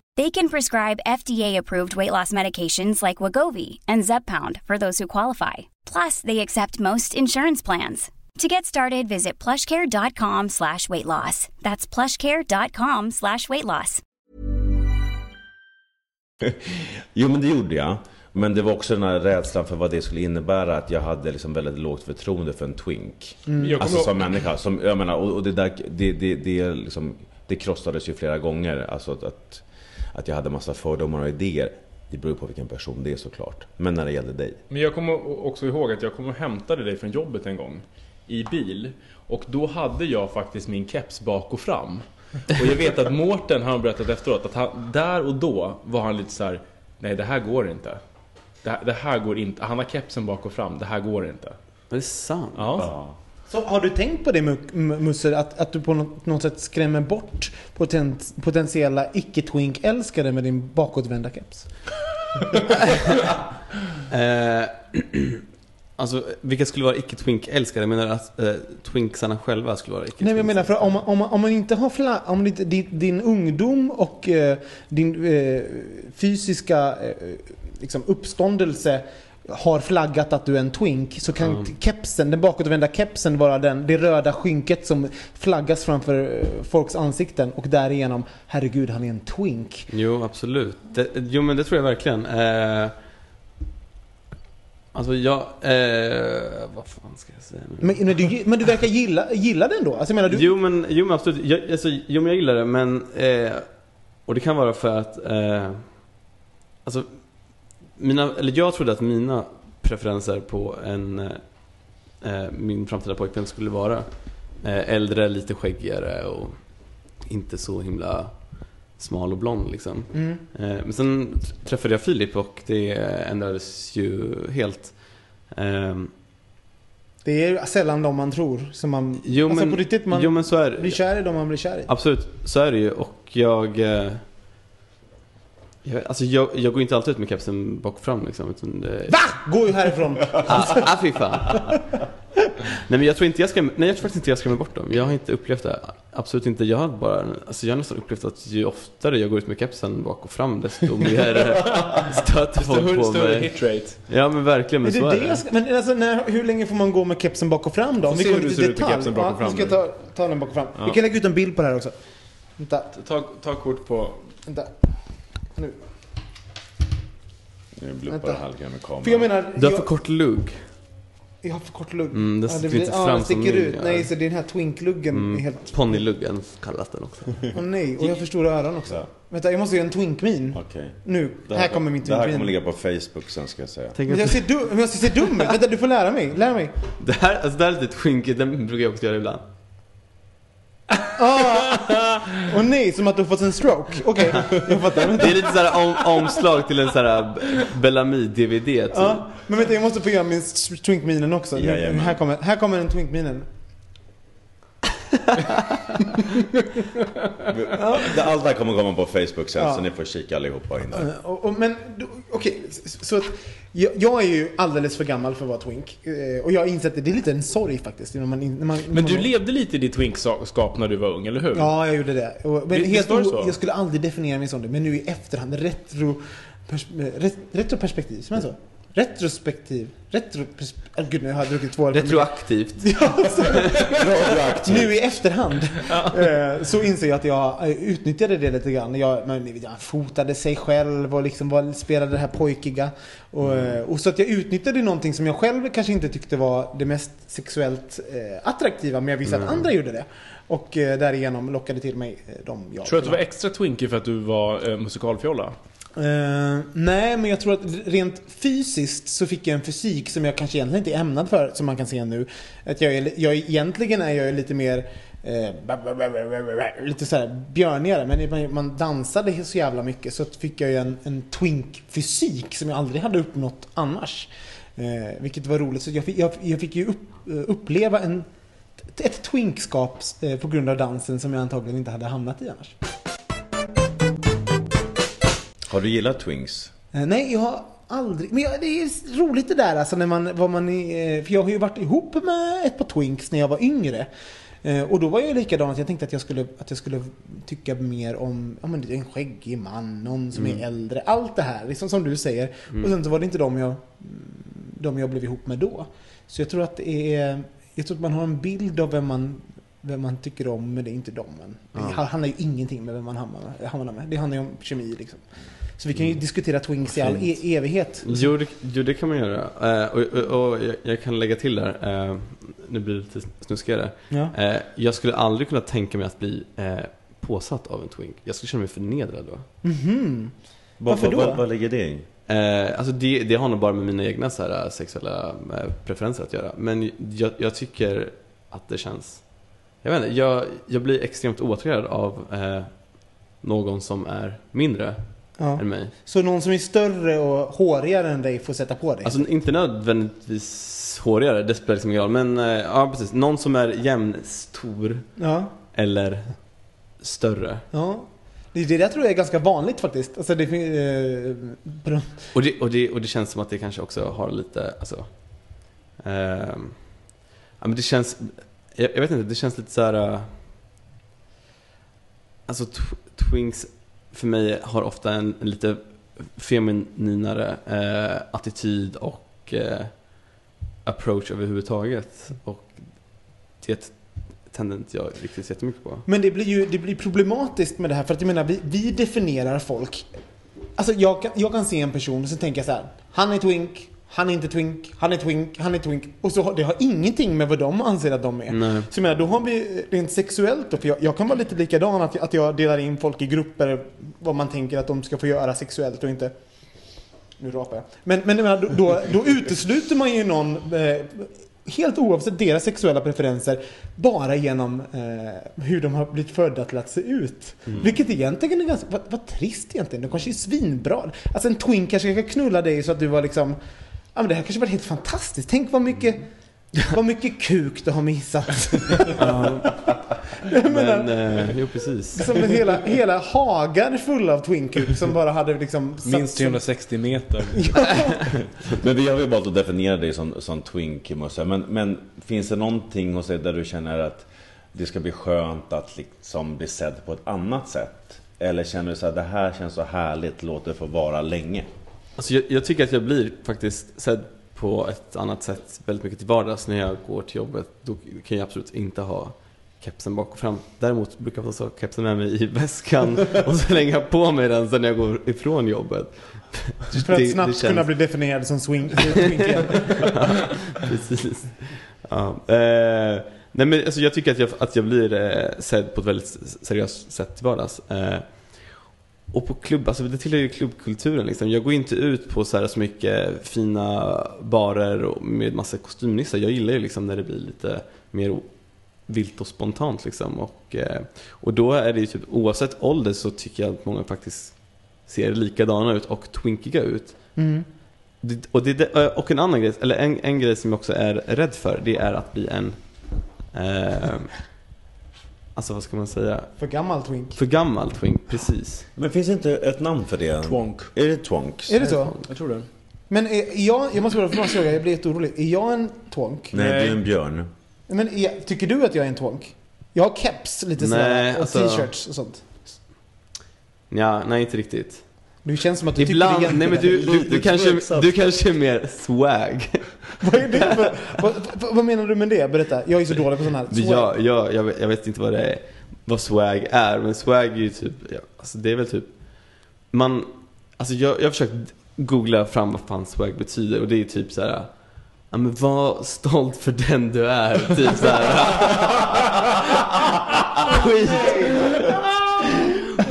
They can prescribe FDA-approved weight loss medications like Wagovi and Zepbound for those who qualify. Plus, they accept most insurance plans. To get started, visit plushcare.com slash weight loss. That's plushcare.com slash weight loss. [LAUGHS] jo men det gjorde jag. Men det var också den här rädslan för vad det skulle innebära. Att jag hade liksom väldigt lågt förtroende för en twink. Kommer Alltså som människa. Som, jag menar, och, och det där det, det, det, liksom, det krossades ju flera gånger. Alltså att, att, att jag hade massa fördomar och idéer. Det beror på vilken person det är såklart. Men när det gällde dig. Men jag kommer också ihåg att jag kom och hämtade dig från jobbet en gång. i bil. Och då hade jag faktiskt min keps bak och fram. Och jag vet att Mårten har berättat efteråt att han, där och då var han lite så här: Nej det här går inte. Det här, det här går inte. Han har kepsen bak och fram. Det här går inte. Det är sant. Ja. Så har du tänkt på det Musse, att, att du på något, något sätt skrämmer bort poten, potentiella icke-twink-älskare med din bakåtvända keps? [LAUGHS] Eh, [CLEARS THROAT] alltså, vilka skulle vara icke-twink-älskare? Menar att eh, twinksarna själva skulle vara icke Nej men jag menar, för om man, om man, om man inte har fla, om inte, din, din ungdom och eh, din eh, fysiska eh, liksom uppståndelse har flaggat att du är en twink så kan Ja. kepsen, den bakåtvända kepsen vara den, det röda skynket som flaggas framför eh, folks ansikten och därigenom, herregud han är en twink. Jo, absolut. Det, jo, men det tror jag verkligen. Eh, alltså, jag... Eh, vad fan ska jag säga nu? Men, men, du, men du verkar gilla, gilla den då? Alltså menar, du, Jo, men, jo, men absolut. Jag, alltså, jo, men jag gillar det, men... Eh, och det kan vara för att... Eh, alltså, mina, eller jag trodde att mina preferenser på en... Eh, min framtida pojkvän skulle vara eh, äldre, lite skäggigare och inte så himla smal och blond liksom. Mm. Eh, Men sen träffade jag Filip och det ändrades ju helt. Ehm, Det är sällan de man tror som man... Jo, alltså men- på riktigt, man jo, men så är blir kär i de man blir kär i. Absolut, så är det ju och jag... jag, alltså jag, jag går inte alltid ut med kepsen bak fram liksom. Utan det, VA? Gå ju härifrån! ah, ah, fy fan. Nej men jag tror inte jag skrämmer, nej jag tror faktiskt inte jag skrämmer bort dem. Jag har inte upplevt det. Absolut inte. Jag har bara, alltså jag har nästan upplevt att ju oftare jag går ut med kepsen bak och fram desto mer [LAUGHS] stöter folk Större, på större mig. hitrate. Ja men verkligen, men Men, så det är det ska, men alltså, när, hur länge får man gå med kepsen bak och fram då? Om ser ut med detalj. kepsen bak och Ja, fram Nu ska jag ta, ta den bak och fram. Ja. Vi kan lägga ut en bild på det här också. Vänta, Ta, ta kort på... vänta. Nu. Nu bluppar. Hallgren med kameran. För jag menar, Du har jag, för kort lugg. jag har för kort lugg. Mm, det Ja, sticker blir- inte ja, fram det som sticker ut. gör. Nej, så det är den här twinkluggen Mm. är helt... Ponnyluggen kallas den också. [LAUGHS] Åh nej, och jag har för stora öron också. Ja. Vänta, jag måste göra en twinkmin. Okej. Nu, Det här kommer min Det här kommer twinkmin. ligga på Facebook sen ska jag säga. Tänk Men jag ser dum, men jag ser dum ut. Vänta, du får lära mig. Lär mig. det, här, alltså det här är lite skinkigt, den brukar jag också göra ibland. [LAUGHS] Och nej, som att du har fått en stroke. Okej, jag fattar. Vänta. Det är lite såhär om, omslag till en sån här Bellamy-DVD typ. Ja, men vänta, jag måste få göra min twinkminen också. Nu, Jajamän. här, kommer, här kommer den twinkminen. Det- Allt det här kommer komma på Facebook sen Ja. så ni får kika allihopa in där. Och, och, men okej, s- så att jag, jag är ju alldeles för gammal för att vara twink. Eh, Och jag har insett att det är lite en sorg faktiskt. När man, när man, Men man, du levde lite i ditt twinkskap när du var ung, eller hur? Ja, jag gjorde det. Och, men Visst- helt det? Jag skulle aldrig definiera mig som det, men nu i efterhand, retro... Pers, eh, ret, retroperspektiv, som är så? Retrospektiv. Retro... Oh, gud, nu har jag druckit två öl för mycket. Retroaktivt. [LAUGHS] Nu i efterhand eh, så inser jag att jag eh, utnyttjade det lite grann. Jag, men, ni vet, jag fotade sig själv och liksom var, spelade det här pojkiga. Och, eh, och så att jag utnyttjade någonting som jag själv kanske inte tyckte var det mest sexuellt eh, attraktiva. Men jag visste att andra gjorde det. Och eh, därigenom lockade till mig eh, de jag Tror du att du var extra twinky för att du var eh, musikalfjolla? Uh, nej, men jag tror att rent fysiskt så fick jag en fysik som jag kanske egentligen inte är ämnad för, som man kan se nu. Att jag, är, jag egentligen är jag lite mer uh, lite såhär björnigare, men man, man dansade så jävla mycket så fick jag ju en, en twink-fysik som jag aldrig hade uppnått annars. Uh, vilket var roligt, så jag fick, jag, jag fick ju upp, uppleva en, ett twinkskap eh, på grund av dansen som jag antagligen inte hade hamnat i annars. Har du gillat Twings? Eh, Nej, jag har aldrig... Men jag, det är roligt det där alltså när man, vad man eh, För jag har ju varit ihop med ett par twinks när jag var yngre. Eh, Och då var jag ju likadant. Jag tänkte att jag skulle, att jag skulle tycka mer om ja, men en skäggig man, någon som är äldre. Allt det här, liksom som du säger. Och sen så var det inte de jag, de jag blev ihop med då. Så jag tror att det är... Jag tror att man har en bild av vem man, vem man tycker om, men det är inte dem. Men det Ja. handlar ju ingenting med vem man hamnar med. Det handlar ju om kemi liksom. Så vi kan ju diskutera twinks i all e- evighet. Jo det, jo, det kan man göra. Eh, och och, och jag, jag kan lägga till där, eh, nu blir det lite snuskigare. Ja. Eh, jag skulle aldrig kunna tänka mig att bli eh, påsatt av en twink. Jag skulle känna mig förnedrad då. Mhm. Vad, Varför då? vad, vad ligger det i? Eh, alltså det, det har nog bara med mina egna så här, sexuella eh, preferenser att göra. Men jag, jag tycker att det känns... Jag vet inte, jag, jag blir extremt oattraherad av eh, någon som är mindre Ja. än mig. Så någon som är större och hårigare än dig får sätta på dig? Alltså inte nödvändigtvis hårigare, det spelar liksom ingen roll. Men eh, ja, precis. Någon som är jämnstor ja. eller större. ja. Det, det där tror jag är ganska vanligt faktiskt. Alltså det, eh, de- Och det, och, det, och det känns som att det kanske också har lite, alltså... ehm, ja men det känns, jag, jag vet inte, det känns lite så här. eh, Alltså tw- twinks för mig har ofta en, en lite femininare eh, attityd och eh, approach överhuvudtaget. Och det tänder inte jag riktigt så jättemycket på. Men det blir ju det blir problematiskt med det här för att jag menar vi, vi definierar folk. Alltså jag kan, jag kan se en person och så tänker jag så här. Han är twink, han är inte twink, han är twink, han är twink. Och så har, det har ingenting med vad de anser att de är. Nej. Så jag menar, då har vi rent sexuellt då, för jag, jag kan vara lite likadan att, att jag delar in folk i grupper vad man tänker att de ska få göra sexuellt och inte. Nu rapar jag. Men, men jag menar, då, då, då utesluter man ju någon eh, helt oavsett deras sexuella preferenser bara genom eh, hur de har blivit födda till att se ut. Vilket egentligen är ganska, vad, vad trist egentligen. De kanske är svinbra. Alltså en twink kanske kan knulla dig så att du var liksom, ja men det här kanske var helt fantastiskt. Tänk vad mycket, vad mycket kuk du har missat. Jag menar, Men, eh, jo precis. som hela, hela hagar fulla av twinkuk som bara hade liksom satt Minst som- 360 meter. [LAUGHS] Men vi har ju valt att definiera dig som, som twink. Men, men finns det någonting hos dig där du känner att det ska bli skönt att liksom bli sedd på ett annat sätt? Eller känner du så att det här känns så härligt, låt det få vara länge? Alltså jag, jag tycker att jag blir faktiskt sedd på ett annat sätt väldigt mycket till vardags när jag går till jobbet. Då kan jag absolut inte ha kepsen bak och fram. Däremot brukar jag ha kepsen med mig i väskan [LAUGHS] och så lägger jag på mig den sen när jag går ifrån jobbet. För att Det- snabbt det känns- kunna bli definierad som swing, [LAUGHS] igen. [LAUGHS] Precis. Ja. Eh, nej men alltså jag tycker att jag, att jag blir eh, sedd på ett väldigt seriöst sätt till vardags. Eh, och på klubb, alltså det tillhör ju klubbkulturen liksom. Jag går inte ut på så här så mycket fina barer och med massa kostymnissar. Jag gillar ju liksom när det blir lite mer vilt och spontant liksom. Och, eh, och då är det ju typ, oavsett ålder så tycker jag att många faktiskt ser likadana ut och twinkiga ut. Mm. Det- Och, det, eh, och en annan grej, eller en, en grej som jag också är rädd för, det är att bli en... Eh, alltså vad ska man säga? För gammal twink. För gammal twink, precis. Men finns det inte ett namn för det? Twonk. Är det twonks? Är det så? Jag tror det. Men är, jag, jag måste bara fråga jag blir jätteorolig. Är jag en twonk? Nej, Nej. du är en björn. Men är, tycker du att jag är en twonk? Jag har keps lite sådär Nej, och alltså- t-shirts och sånt. Ja, nej inte riktigt. Du känns som att du Ibland, tycker nej men du, du, du, kanske, du kanske är mer swag. [LAUGHS] Vad är det för, vad, vad, vad menar du med det? Berätta. Jag är så dålig på sån här. Men jag, jag, jag, vet, jag vet inte vad det är, vad swag är, men swag är ju typ, ja, alltså det är väl typ, man, alltså jag, jag har försökt googla fram vad fan swag betyder och det är typ så här. Ja men var stolt för den du är, typ såhär [LAUGHS] Skit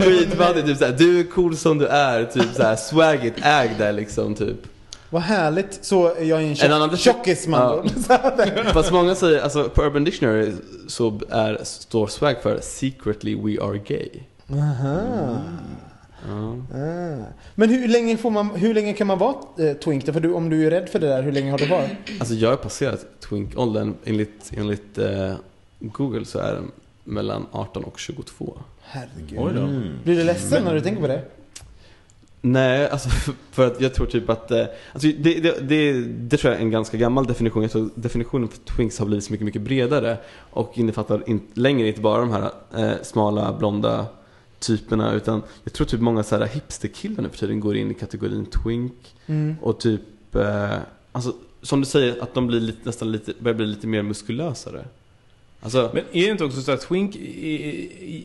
Skitfattigt, typ såhär, du är cool som du är, typ såhär, swag it, äg det liksom typ Vad härligt. Så är jag är en annan tjock, person- tjockis man Ja. [LAUGHS] då. Fast många säger, alltså på Urban Dictionary så är, står swag för secretly we are gay Aha. Ja. Ah. Men hur länge, får man, hur länge kan man vara eh, twink? För du, om du är rädd för det där, hur länge har du varit? Alltså jag har passerat twink-åldern. Enligt, enligt eh, Google så är den mellan 18 och 22. Herregud. Oj då. Mm. Blir du ledsen när du tänker på det? Nej, alltså [LAUGHS] för att jag tror typ att... eh, Alltså det, det, det, det tror jag är en ganska gammal definition. Jag tror definitionen för twinks har blivit så mycket, mycket bredare. Och innefattar in, längre inte bara de här eh, smala, blonda typerna. Utan jag tror typ många så här hipsterkillar nu för tiden går in i kategorin twink. Mm. Och typ... Eh, alltså som du säger, att de blir lite, nästan lite, börjar bli lite mer muskulösare. Alltså, Men är det inte också så att twink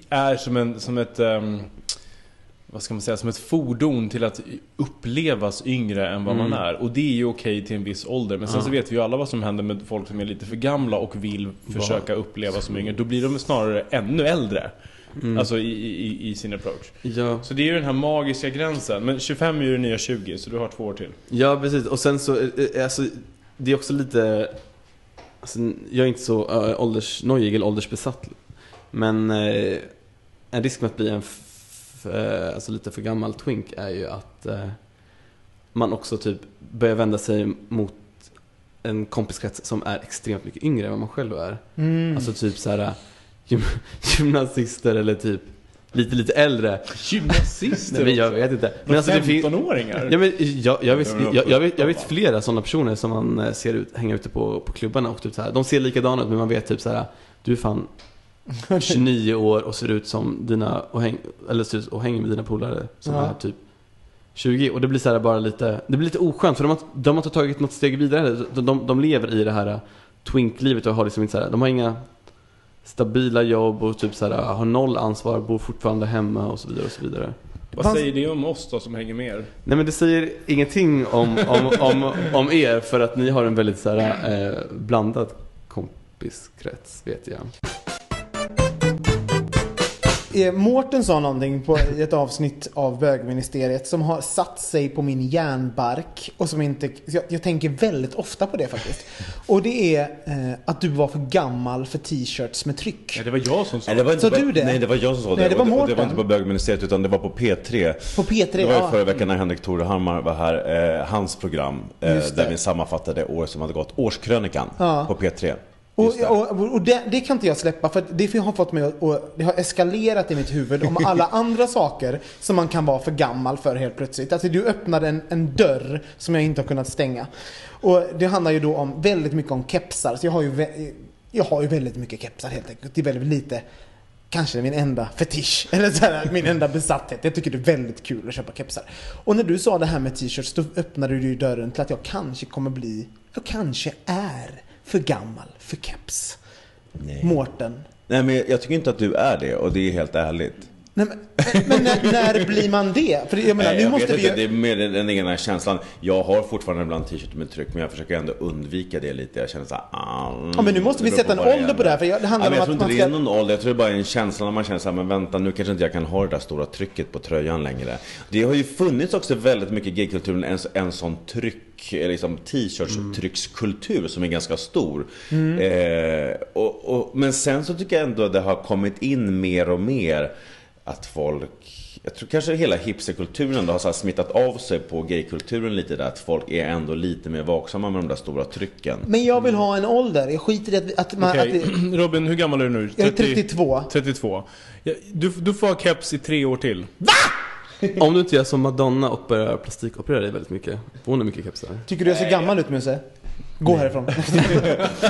är som, en, som ett... ehm, vad ska man säga? Som ett fordon till att upplevas yngre än vad man Mm. är. Och det är ju okej till en viss ålder. Men sen Ja. så vet vi ju alla vad som händer med folk som är lite för gamla och vill försöka upplevas som yngre. Då blir de snarare ännu äldre. mm, Alltså i, i, i sin approach. ja. Så det är ju den här magiska gränsen. Men 25 är ju det nya 20, så du har två år till. Ja, precis. Och sen så, eh, eh, alltså, det är också lite... Alltså, jag är inte så äh, åldersnojig eller åldersbesatt. Men eh, en risk med att bli en eh, alltså lite för gammal twink är ju att eh, man också typ börjar vända sig mot en kompiskrets som är extremt mycket yngre än vad man själv är. Mm. Alltså typ så här gym, [LAUGHS] gymnasister eller typ lite, lite äldre. Gymnasister Nej, jag vet inte. Men alltså, det fin- 15-åringar? Ja, men jag, jag, vet, jag, jag, vet, jag vet flera sådana personer som man eh, ser ut, hänga ute på, på klubbarna och typ så här. De ser likadana ut men man vet typ så här. Du är fan [LAUGHS] 29 år och ser ut som dina, och, häng, eller ser ut och hänger med dina polare som Ja. är typ 20 och det blir så här bara lite, det blir lite oskönt för de har, de har inte tagit något steg vidare. De, de, de lever i det här eh, twink-livet och har liksom inte så här, de har inga stabila jobb och typ så här, har noll ansvar, bor fortfarande hemma och så vidare och så vidare. Vad säger det om oss då som hänger med er? Nej men det säger ingenting om, om, om, om er för att ni har en väldigt så här, eh, blandad kompiskrets vet jag. Eh, Mårten sa någonting på ett avsnitt av bögministeriet som har satt sig på min hjärnbark och som inte, jag, jag tänker väldigt ofta på det faktiskt. Och det är eh, att du var för gammal för t-shirts med tryck. Ja, det var jag som sa Nej, det var inte Sa du det? Nej, det var jag som sa Nej, det. det var Och och det Mårten. var inte på bögministeriet utan det var på P3. På P3, Det var ju ja. förra veckan när Henrik Torehammar var här, eh, hans program. Eh, det. där vi sammanfattade år som hade gått. Årskrönikan Ja. på P3. Och, och, och det, det kan inte jag släppa för det har fått mig att, det har eskalerat i mitt huvud om [LAUGHS] alla andra saker som man kan vara för gammal för helt plötsligt. Alltså du öppnade en, en dörr som jag inte har kunnat stänga. Och det handlar ju då om väldigt mycket om kepsar. Så jag har ju, jag har ju väldigt mycket kepsar helt enkelt. Det är väldigt lite Kanske min enda fetisch, [LAUGHS] eller så här, min enda besatthet. Jag tycker det är väldigt kul att köpa kepsar. Och när du sa det här med t-shirts, då öppnade du ju dörren till att jag kanske kommer bli, jag kanske är för gammal för keps. Nej. Mårten. Nej men jag tycker inte att du är det och det är helt ärligt. Nej, men men när, när blir man det? För jag menar, Nej, nu jag måste vet vi inte, ju... det är mer den, egna känslan. Jag har fortfarande ibland t-shirt med tryck men jag försöker ändå undvika det lite. Jag känner såhär, ah, mm, Ja, men nu måste vi sätta en ålder på det här, för jag- det handlar men om Jag att tror inte man det är ska- någon ålder, jag tror det bara är en känsla när man känner såhär, men vänta nu kanske inte jag kan ha det där stora trycket på tröjan längre. Det har ju funnits också väldigt mycket i gaykulturen, en, en sån tryck, liksom t-shirts-tryckskultur som är ganska stor. Eh, och, och, men sen så tycker jag ändå det har kommit in mer och mer att folk jag tror kanske hela hipsterkulturen har så här smittat av sig på gaykulturen lite där. Att folk är ändå lite mer vaksamma med de där stora trycken. Men jag vill ha en ålder. Jag skiter i att, att man... Okej, Att det, [CLEARS THROAT] Robin, hur gammal är du nu? jag är 32. 32. Ja, Du, du får ha keps i tre år till. [LAUGHS] Om du inte gör som Madonna och börjar plastikoperera dig väldigt mycket. Hon har mycket kepsar. Tycker du jag ser gammal ut Musse? Gå härifrån. [LAUGHS]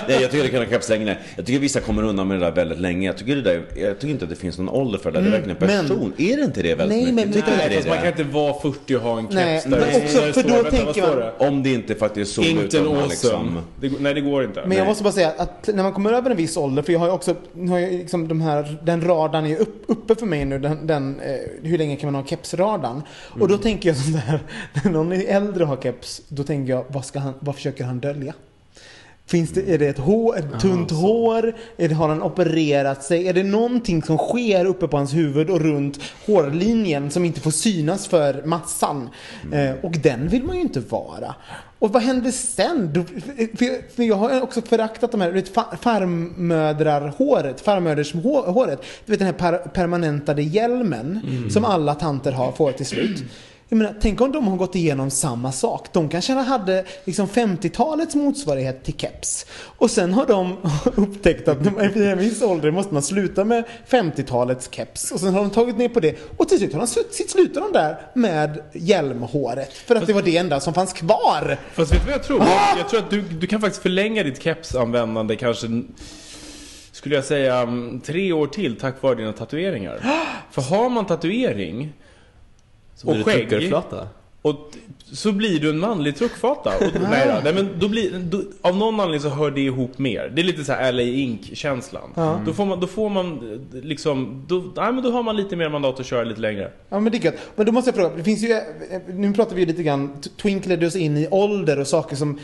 Nej, jag tycker det kan ha keps längre. Jag tycker vissa kommer undan med det där väldigt länge. Jag tycker, det där, jag tycker inte att det finns någon ålder för det där. Det är verkligen en men- person. är det inte det väldigt Nej, mycket? men- nej, det Fast man kan inte vara 40 och ha en keps Nej, där men också för då vänta, tänker man- det? Om det inte faktiskt utan man awesome. liksom... Det, går- nej, det går inte. Men jag Nej. måste bara säga att när man kommer över en viss ålder, för jag har ju också, nu har jag liksom de här, den radarn är upp, uppe för mig nu, den, den eh, hur länge kan man ha kepsradarn? Och Mm. då tänker jag sådär, [LAUGHS] när någon är äldre och har keps, då tänker jag, vad, ska han, vad försöker han dölja? Finns det, är det ett, hår, ett tunt hår? Är det, har han opererat sig? Är det någonting som sker uppe på hans huvud och runt hårlinjen som inte får synas för massan? Eh, och den vill man ju inte vara. Och vad händer sen? För, jag har också föraktat de här, du vet, fa- farmödrarhåret, farmödershåret. Du vet den här per, permanentade hjälmen som alla tanter har, får till slut. Jag menar, tänk om de har gått igenom samma sak. De kanske hade liksom 50-talets motsvarighet till keps. Och sen har de [LAUGHS] upptäckt att vid en viss ålder måste man sluta med 50-talets keps. Och sen har de tagit ner på det. Och till slut har de slutat slutar de där med hjälmhåret. För att det var det enda som fanns kvar. Fast vet du vad jag tror? Jag, jag tror att du, du kan faktiskt förlänga ditt kepsanvändande kanske skulle jag säga mm, tre år till tack vare dina tatueringar. För har man tatuering så och skägg och så blir du en manlig truckfata. Och, nej, då, nej men då blir, då, av någon anledning så hör det ihop mer. Det är lite så här LA Ink-känslan. Då får man, då får man eh, liksom, då, nej, men då har man lite mer mandat att köra lite längre. Ja men det är gött. Men då måste jag fråga, det finns ju, eh, nu pratar vi ju lite grann, T- Twink ledde oss in i ålder och saker som,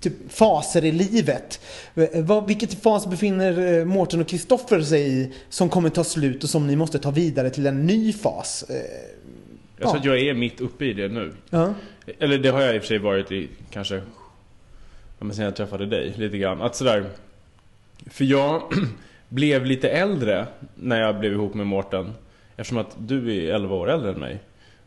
typ faser i livet. Eh, Vad, vilket fas befinner eh, Mårten och Kristoffer sig i som kommer ta slut och som ni måste ta vidare till en ny fas? Jag tror Ja. att jag är mitt uppe i det nu. Ja. Eller det har jag i och för sig varit i kanske ja, men sen jag träffade dig lite grann. Att sådär, för jag [CLEARS THROAT] blev lite äldre när jag blev ihop med Mårten. Eftersom att du är 11 år äldre än mig.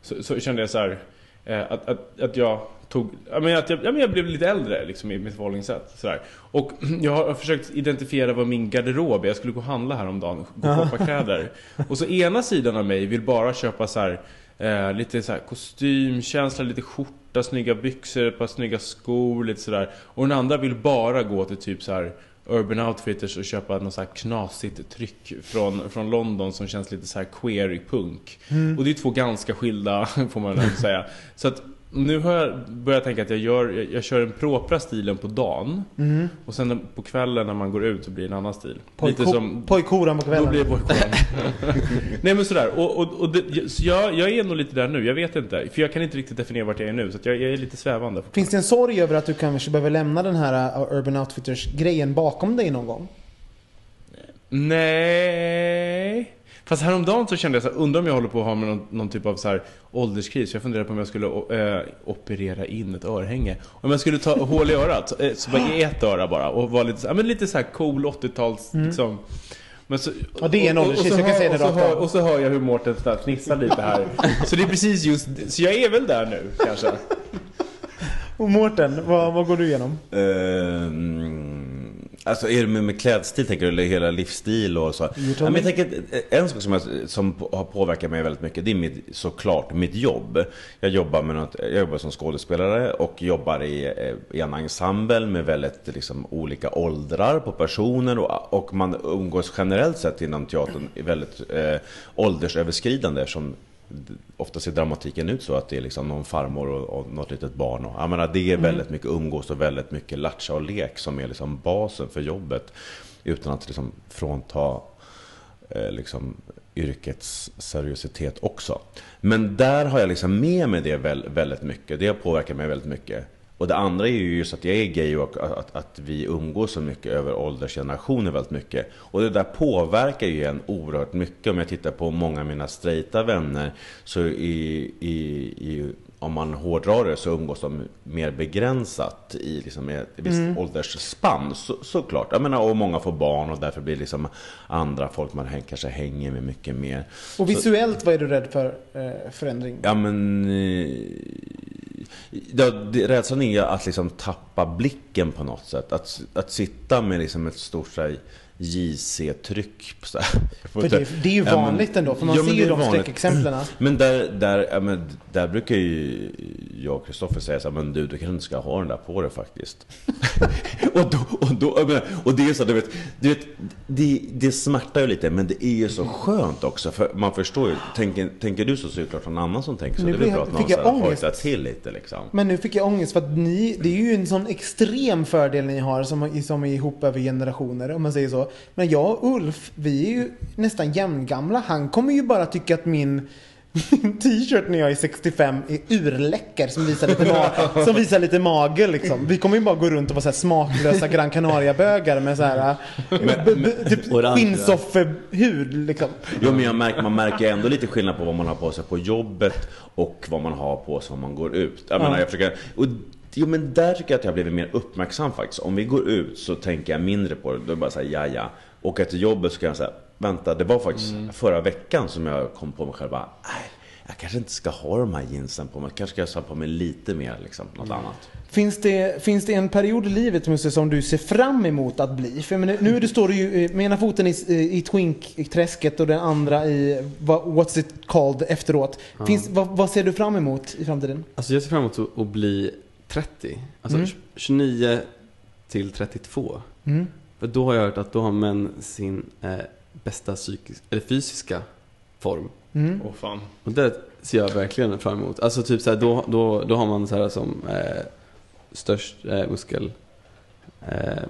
Så, så kände jag så här, eh, att, att, att jag tog, ja, men att jag, ja, men jag blev lite äldre liksom, i mitt förhållningssätt. Sådär. Och [CLEARS THROAT] jag har försökt identifiera vad min garderob är. Jag skulle gå och handla häromdagen, gå och shoppa kläder. [LAUGHS] Och så ena sidan av mig vill bara köpa så här, eh, lite så här kostymkänsla, lite skjorta, snygga byxor, ett par snygga skor, lite sådär. Och den andra vill bara gå till typ så här Urban Outfitters och köpa något så här knasigt tryck från, från London som känns lite så här queer punk. Och det är två ganska skilda, [LAUGHS] får man väl säga. Så att nu har jag börjat tänka att jag, gör, jag, jag kör den propra stilen på dagen. Och sen på kvällen när man går ut så blir det en annan stil. Lite som... Pojkhoran på kvällen. Då blir det pojkhoran. [LAUGHS] Nej men sådär, och, och, och det, så jag, jag är nog lite där nu, jag vet inte. För jag kan inte riktigt definiera vart jag är nu, så jag, jag är lite svävande. Finns det en sorg över att du kanske behöver lämna den här uh, Urban Outfitters-grejen bakom dig någon gång? Nej. Fast häromdagen så kände jag så här, undrar om jag håller på att ha med någon, någon typ av så här ålderskris. Jag funderade på om jag skulle eh, operera in ett örhänge. Om jag skulle ta hål i örat, eh, så bara i ett öra bara. Och vara lite, så- ja, men lite så här cool 80-tals liksom. Men så, Ja, det är en och- och- och ålderskris, så jag kan hör- säga det och så rakt hör- av. Och så hör jag hur Mårten så fnissar lite här. Så det är precis just, så jag är väl där nu kanske. Och Mårten, vad, vad går du igenom? Ehm, alltså är det med, med klädstil tänker du, eller hela livsstil och så? Ja, men jag tänker, att en sak som, jag, som har påverkat mig väldigt mycket, det är mitt, såklart mitt jobb. Jag jobbar, med något, jag jobbar som skådespelare och jobbar i, eh, i en ensemble med väldigt liksom, olika åldrar på personer och, och man umgås generellt sett inom teatern väldigt eh, åldersöverskridande som Ofta ser dramatiken ut så att det är liksom någon farmor och, och något litet barn. Och, jag menar, det är väldigt mycket umgås och väldigt mycket latcha och lek som är liksom basen för jobbet. Utan att liksom frånta eh, liksom, yrkets seriositet också. Men där har jag liksom med mig det väl, väldigt mycket. Det har påverkat mig väldigt mycket. Och det andra är ju just att jag är gay och att, att vi umgås så mycket över åldersgenerationer väldigt mycket. Och det där påverkar ju en oerhört mycket. Om jag tittar på många av mina straighta vänner så i, i, i om man hårdrar det så umgås de mer begränsat i liksom ett visst åldersspann. Så, såklart. Jag menar, och många får barn och därför blir det liksom andra folk man häng, kanske hänger med mycket mer. Och visuellt, vad är du rädd för eh, förändring? Ja men... Eh, ja, det, rädslan är att liksom tappa blicken på något sätt. Att, att sitta med liksom ett stort så här, JC-tryck. [LAUGHS] För det, det är ju vanligt ändå, för man Ja, ser ju de vanligt. skräckexemplen. [CLEARS THROAT] Men där, där, ja, men där brukar ju jag och Kristoffer säga så här, men du, du kanske inte ska ha den där på dig faktiskt. [LAUGHS] och, då, och, då, och det är så, du vet, du vet det, det smärtar ju lite, men det är ju så skönt också. För man förstår ju, tänker, tänker du så så är det klart någon annan som tänker så. Nu det är bra att någon hojtar till lite liksom. Men nu fick jag ångest för att ni, det är ju en sån extrem fördel ni har som, som är ihop över generationer om man säger så. Men jag och Ulf, vi är ju nästan jämngamla. Han kommer ju bara tycka att min min [LAUGHS] t-shirt när jag är 65 är urläcker som visar lite, ma- [LAUGHS] som visar lite mage liksom. Vi kommer ju bara gå runt och vara så smaklösa Gran Canaria-bögar med så här b- typ Orange, skinnsoffehud liksom. Jo men jag märker, man märker ändå lite skillnad på vad man har på sig på jobbet och vad man har på sig om man går ut. Jag menar, jag försöker, och, jo men där tycker jag att jag har blivit mer uppmärksam faktiskt. Om vi går ut så tänker jag mindre på det. Då är bara säga ja ja. Åka till jobbet så kan jag säga vänta det var faktiskt förra veckan som jag kom på mig själv bara, nej jag kanske inte ska ha de här jeansen på mig. Kanske ska jag ha på mig lite mer liksom, något annat. Finns det, finns det en period i livet Musse, som du ser fram emot att bli? För menar, nu du, står du ju eh, med ena foten i, i twink-träsket och den andra i what's it called efteråt. Finns, vad, vad ser du fram emot i framtiden? Alltså jag ser fram emot att, att bli 30. Alltså Mm. 29 till 32. Mm. För då har jag hört att då har män sin eh, bästa psykisk, eller fysiska form. Mm. Åh fan. Och det ser jag verkligen fram emot. Alltså typ såhär, då, då, då har man så här som eh, störst eh, muskel eh,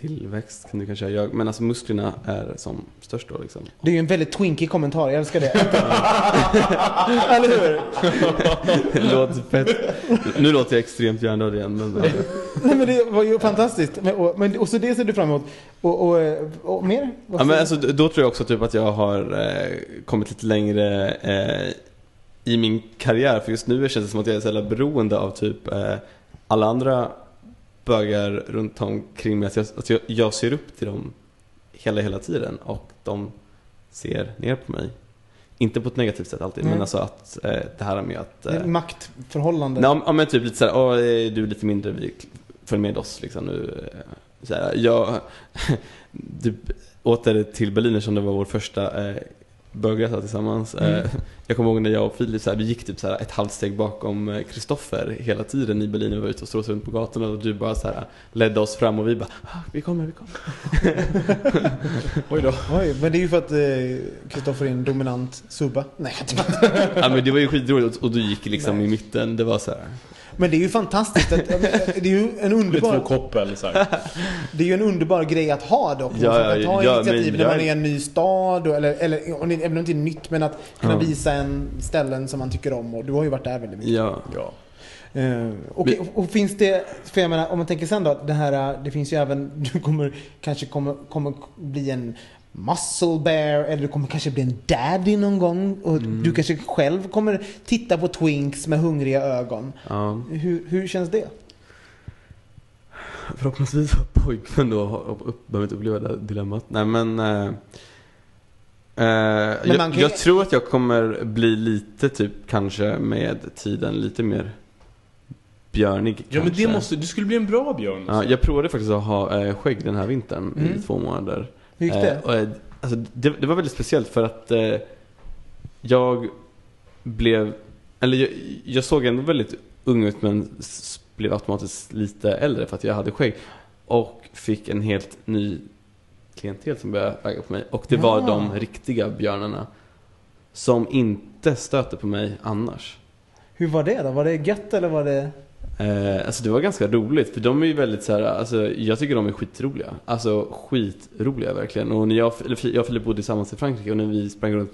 tillväxt kan du kanske säga. Men alltså musklerna är som störst då liksom. Det är ju en väldigt twinky kommentar, jag älskar det. [LAUGHS] Eller hur? [LAUGHS] Det låter fett. Nu låter jag extremt hjärndöd igen men Nej men det var ju fantastiskt. Men, och, men, och så det ser du fram emot. Och, och, och mer? Ja, men alltså, då tror jag också typ att jag har eh, kommit lite längre eh, i min karriär. För just nu känns det som att jag är så jävla beroende av typ eh, alla andra bögar runt omkring mig. Alltså jag, alltså jag, jag ser upp till dem hela, hela tiden och de ser ner på mig. Inte på ett negativt sätt alltid, Nej. men alltså att eh, det här med att... Eh, maktförhållande. nej, ja, men typ lite såhär, åh, eh, du är lite mindre, vi följ med oss liksom nu. Så här, jag [LAUGHS] typ, åter till Berlin eftersom det var vår första eh, bögresa tillsammans. Mm. Eh, jag kommer ihåg när jag och Filip, så här, vi gick typ så här, ett halvt steg bakom eh, Kristoffer hela tiden i Berlin. Vi var ute och strosade runt på gatorna och du bara så här, ledde oss fram och vi bara, ah, vi kommer, vi kommer. [LAUGHS] Oj då. Oj, men det är ju för att eh, Kristoffer är en dominant subba. Nej, jag tror [LAUGHS] ja men det var ju skitroligt och du gick liksom i mitten, det var så här. Men det är ju fantastiskt. Att, [LAUGHS] det är ju en underbar, koppel så här. [LAUGHS] det är ju en underbar grej att ha dock. Ja, Ja, att ta ja, initiativ men när man är i en ny stad. Och, eller, eller även om det inte är nytt, men att kunna visa en ställen som man tycker om. Och du har ju varit där väldigt mycket. Ja. Ja. Eh, och, och, och finns det, för jag menar om man tänker sen då, det här, det finns ju även, [LAUGHS] du kommer kanske kommer, kommer bli en muscle bear eller du kommer kanske bli en daddy någon gång och Mm. du kanske själv kommer titta på twinks med hungriga ögon. ja. Hur, hur känns det? Förhoppningsvis har pojkvän då upp- behöver inte uppleva det dilemmat. Nej men... Eh, eh, jag, kan ju- jag tror att jag kommer bli lite typ kanske med tiden lite mer björnig Ja men kanske. det måste, du skulle bli en bra björn. Ja, jag provade faktiskt att ha eh, skägg den här vintern Mm. i två månader. Hur gick det? Eh, och, eh, alltså, det, det var väldigt speciellt för att eh, jag blev, eller jag, jag såg ändå väldigt ung ut men blev automatiskt lite äldre för att jag hade skägg. Och fick en helt ny klientel som började ragga på mig. Och det var Ja. de riktiga björnarna. Som inte stöter på mig annars. Hur var det då? Var det gött eller var det? Eh, alltså det var ganska roligt för de är ju väldigt så här, alltså jag tycker de är skitroliga. Alltså skitroliga verkligen. Och när jag, eller jag och Filip bodde tillsammans i Frankrike och när vi sprang runt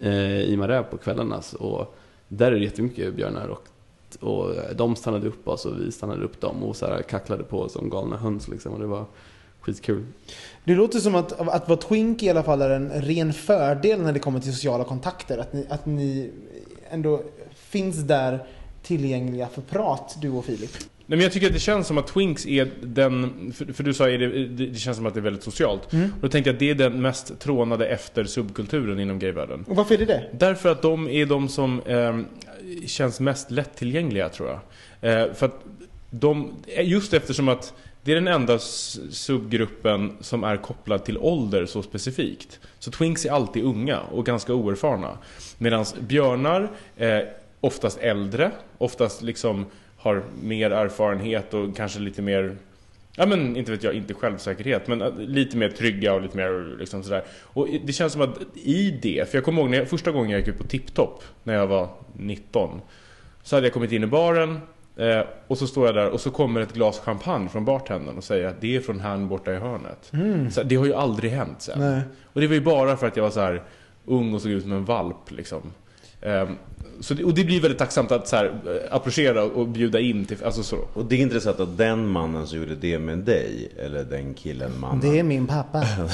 eh, i Marais på kvällarna så- och där är det jättemycket björnar och, och de stannade upp oss och vi stannade upp dem och så här kacklade på som galna höns liksom och det var skitkul. Det låter som att, att vara twink i alla fall är en ren fördel när det kommer till sociala kontakter. Att ni, att ni ändå finns där tillgängliga för prat, du och Filip. Nej, men jag tycker att det känns som att Twinks är den, för, för du sa är det, det, känns som att det är väldigt socialt. Mm. Och då tänkte jag att det är den mest trånade efter subkulturen inom gayvärlden. Och varför är det det? Därför att de är de som eh, känns mest lättillgängliga tror jag. Eh, för att de, just eftersom att det är den enda subgruppen som är kopplad till ålder så specifikt. Så twinks är alltid unga och ganska oerfarna. Medan björnar, eh, oftast äldre, oftast liksom har mer erfarenhet och kanske lite mer Ja men inte vet jag, inte självsäkerhet men eh, lite mer trygga och lite mer liksom sådär. Och det känns som att i det, för jag kommer ihåg när jag, första gången jag gick ut på Tipptopp när jag var 19. Så hade jag kommit in i baren eh, och så står jag där och så kommer ett glas champagne från bartendern och säger att det är från han borta i hörnet. Så det har ju aldrig hänt sen. Nej. Och det var ju bara för att jag var så här ung och såg ut som en valp liksom. Ehm, så det, och det blir väldigt tacksamt att så här, eh, approchera och bjuda in till, alltså så. Och det är intressant att den mannen som gjorde det med dig, eller den killen, mannen. Det är min pappa. [LAUGHS]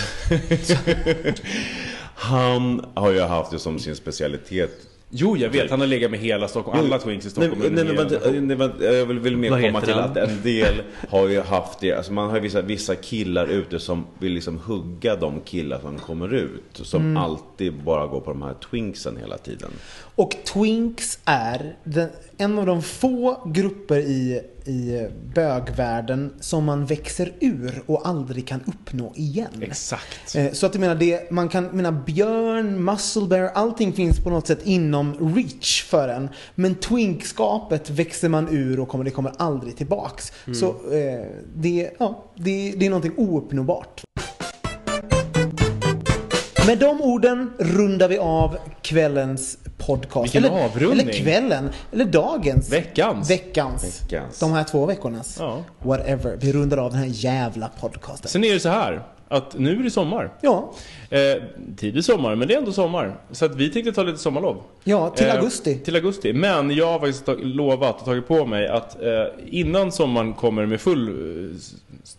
Han har ju haft det som sin specialitet. Jo, jag vet. Han har legat med hela Stockholm. Alla twinks i Stockholm. Nej, nej, men, vänta, jag vill, vill mer Vad komma till han? att en del har ju haft det. Alltså man har ju vissa, vissa killar ute som vill liksom hugga de killar som kommer ut. Som Mm. alltid bara går på de här twinksen hela tiden. Och twinks är den, en av de få grupper i, i bögvärlden som man växer ur och aldrig kan uppnå igen. Exakt. Eh, Så att jag menar, det, man kan, menar björn, muscle bear, allting finns på något sätt inom reach för en. Men twinkskapet växer man ur och kommer, det kommer aldrig tillbaks. Så eh, det, ja, det, det är någonting ouppnåbart. Med de orden rundar vi av kvällens podcast. Vilken eller, avrundning. Eller kvällen, eller dagens. Veckans. Veckans. Veckans. De här två veckornas. Ja. Whatever. Vi rundar av den här jävla podcasten. Sen är det så här att nu är det sommar. Ja, Eh, tidig sommar, men det är ändå sommar. Så att vi tänkte ta lite sommarlov. ja till Eh, augusti. Till augusti. Men jag har faktiskt lovat och tagit på mig att eh, innan sommaren kommer med full eh,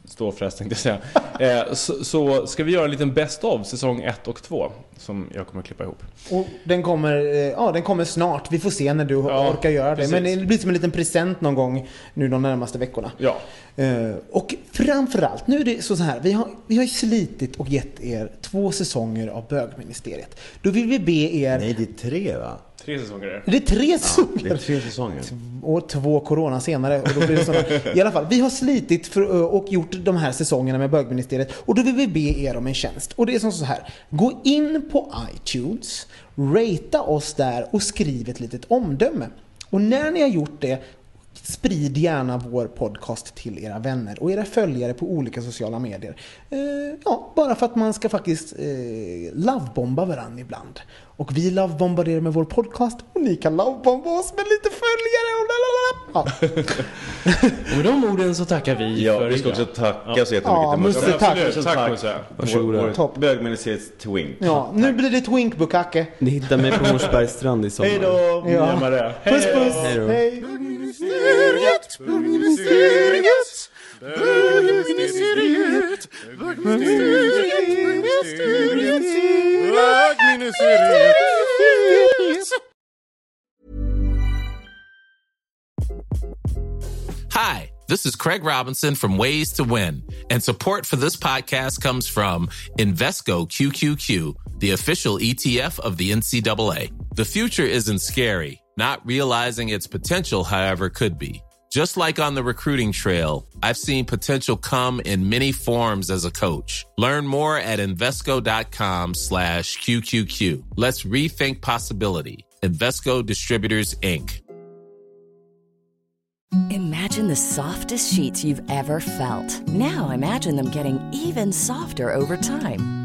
ståfräs tänkte jag säga. [LAUGHS] Eh, så, så ska vi göra en liten best of säsong 1 och 2. Som jag kommer att klippa ihop. Och den kommer, eh, ja, den kommer snart. Vi får se när du Ja, orkar göra det. precis. Men det blir som en liten present någon gång nu de närmaste veckorna. Ja. Eh, och framförallt, nu är det så här, vi har, vi har ju slitit och gett er två säsonger av bögministeriet. Då vill vi be er... Nej, det är tre va? Tre säsonger är det. Det är tre Ja, säsonger! det är tre säsonger. och två corona senare. Och då blir det. I alla fall, vi har slitit för, och gjort de här säsongerna med bögministeriet och då vill vi be er om en tjänst. Och det är som så här. Gå in på iTunes, ratea oss där och skriv ett litet omdöme. Och när ni har gjort det Sprid gärna vår podcast till era vänner och era följare på olika sociala medier. Eh, ja, bara för att man ska faktiskt eh, lovebomba varandra ibland. Och vi lovebombar er med vår podcast och ni kan lovebomba oss med lite följare och lalalala. Ja. [LAUGHS] Och med de orden så tackar vi Ja, för vi ska idag. också tacka Ja. så jättemycket Ja, till Musse, tack. Absolut. Tack Musse. Varsågoda. Bögministeriets twink. Ja, nu blir det twinkbukacke. Ni hittar mig på Hornsbergs strand i sommar. Hej då! Ja. Hej Maria. Puss puss! Hej! Bögministeriet, bögministeriet, bögministeriet, bögministeriet, bögministeriet. Hi, this is Craig Robinson from Ways to Win, and support for this podcast comes from Invesco QQQ, the official ETF of the NCAA. The future isn't scary. Not realizing its potential, however, could be. Just like on the recruiting trail, I've seen potential come in many forms as a coach. Learn more at Invesco.com slash QQQ. Let's rethink possibility. Invesco Distributors, Inc. Imagine the softest sheets you've ever felt. Now imagine them getting even softer over time.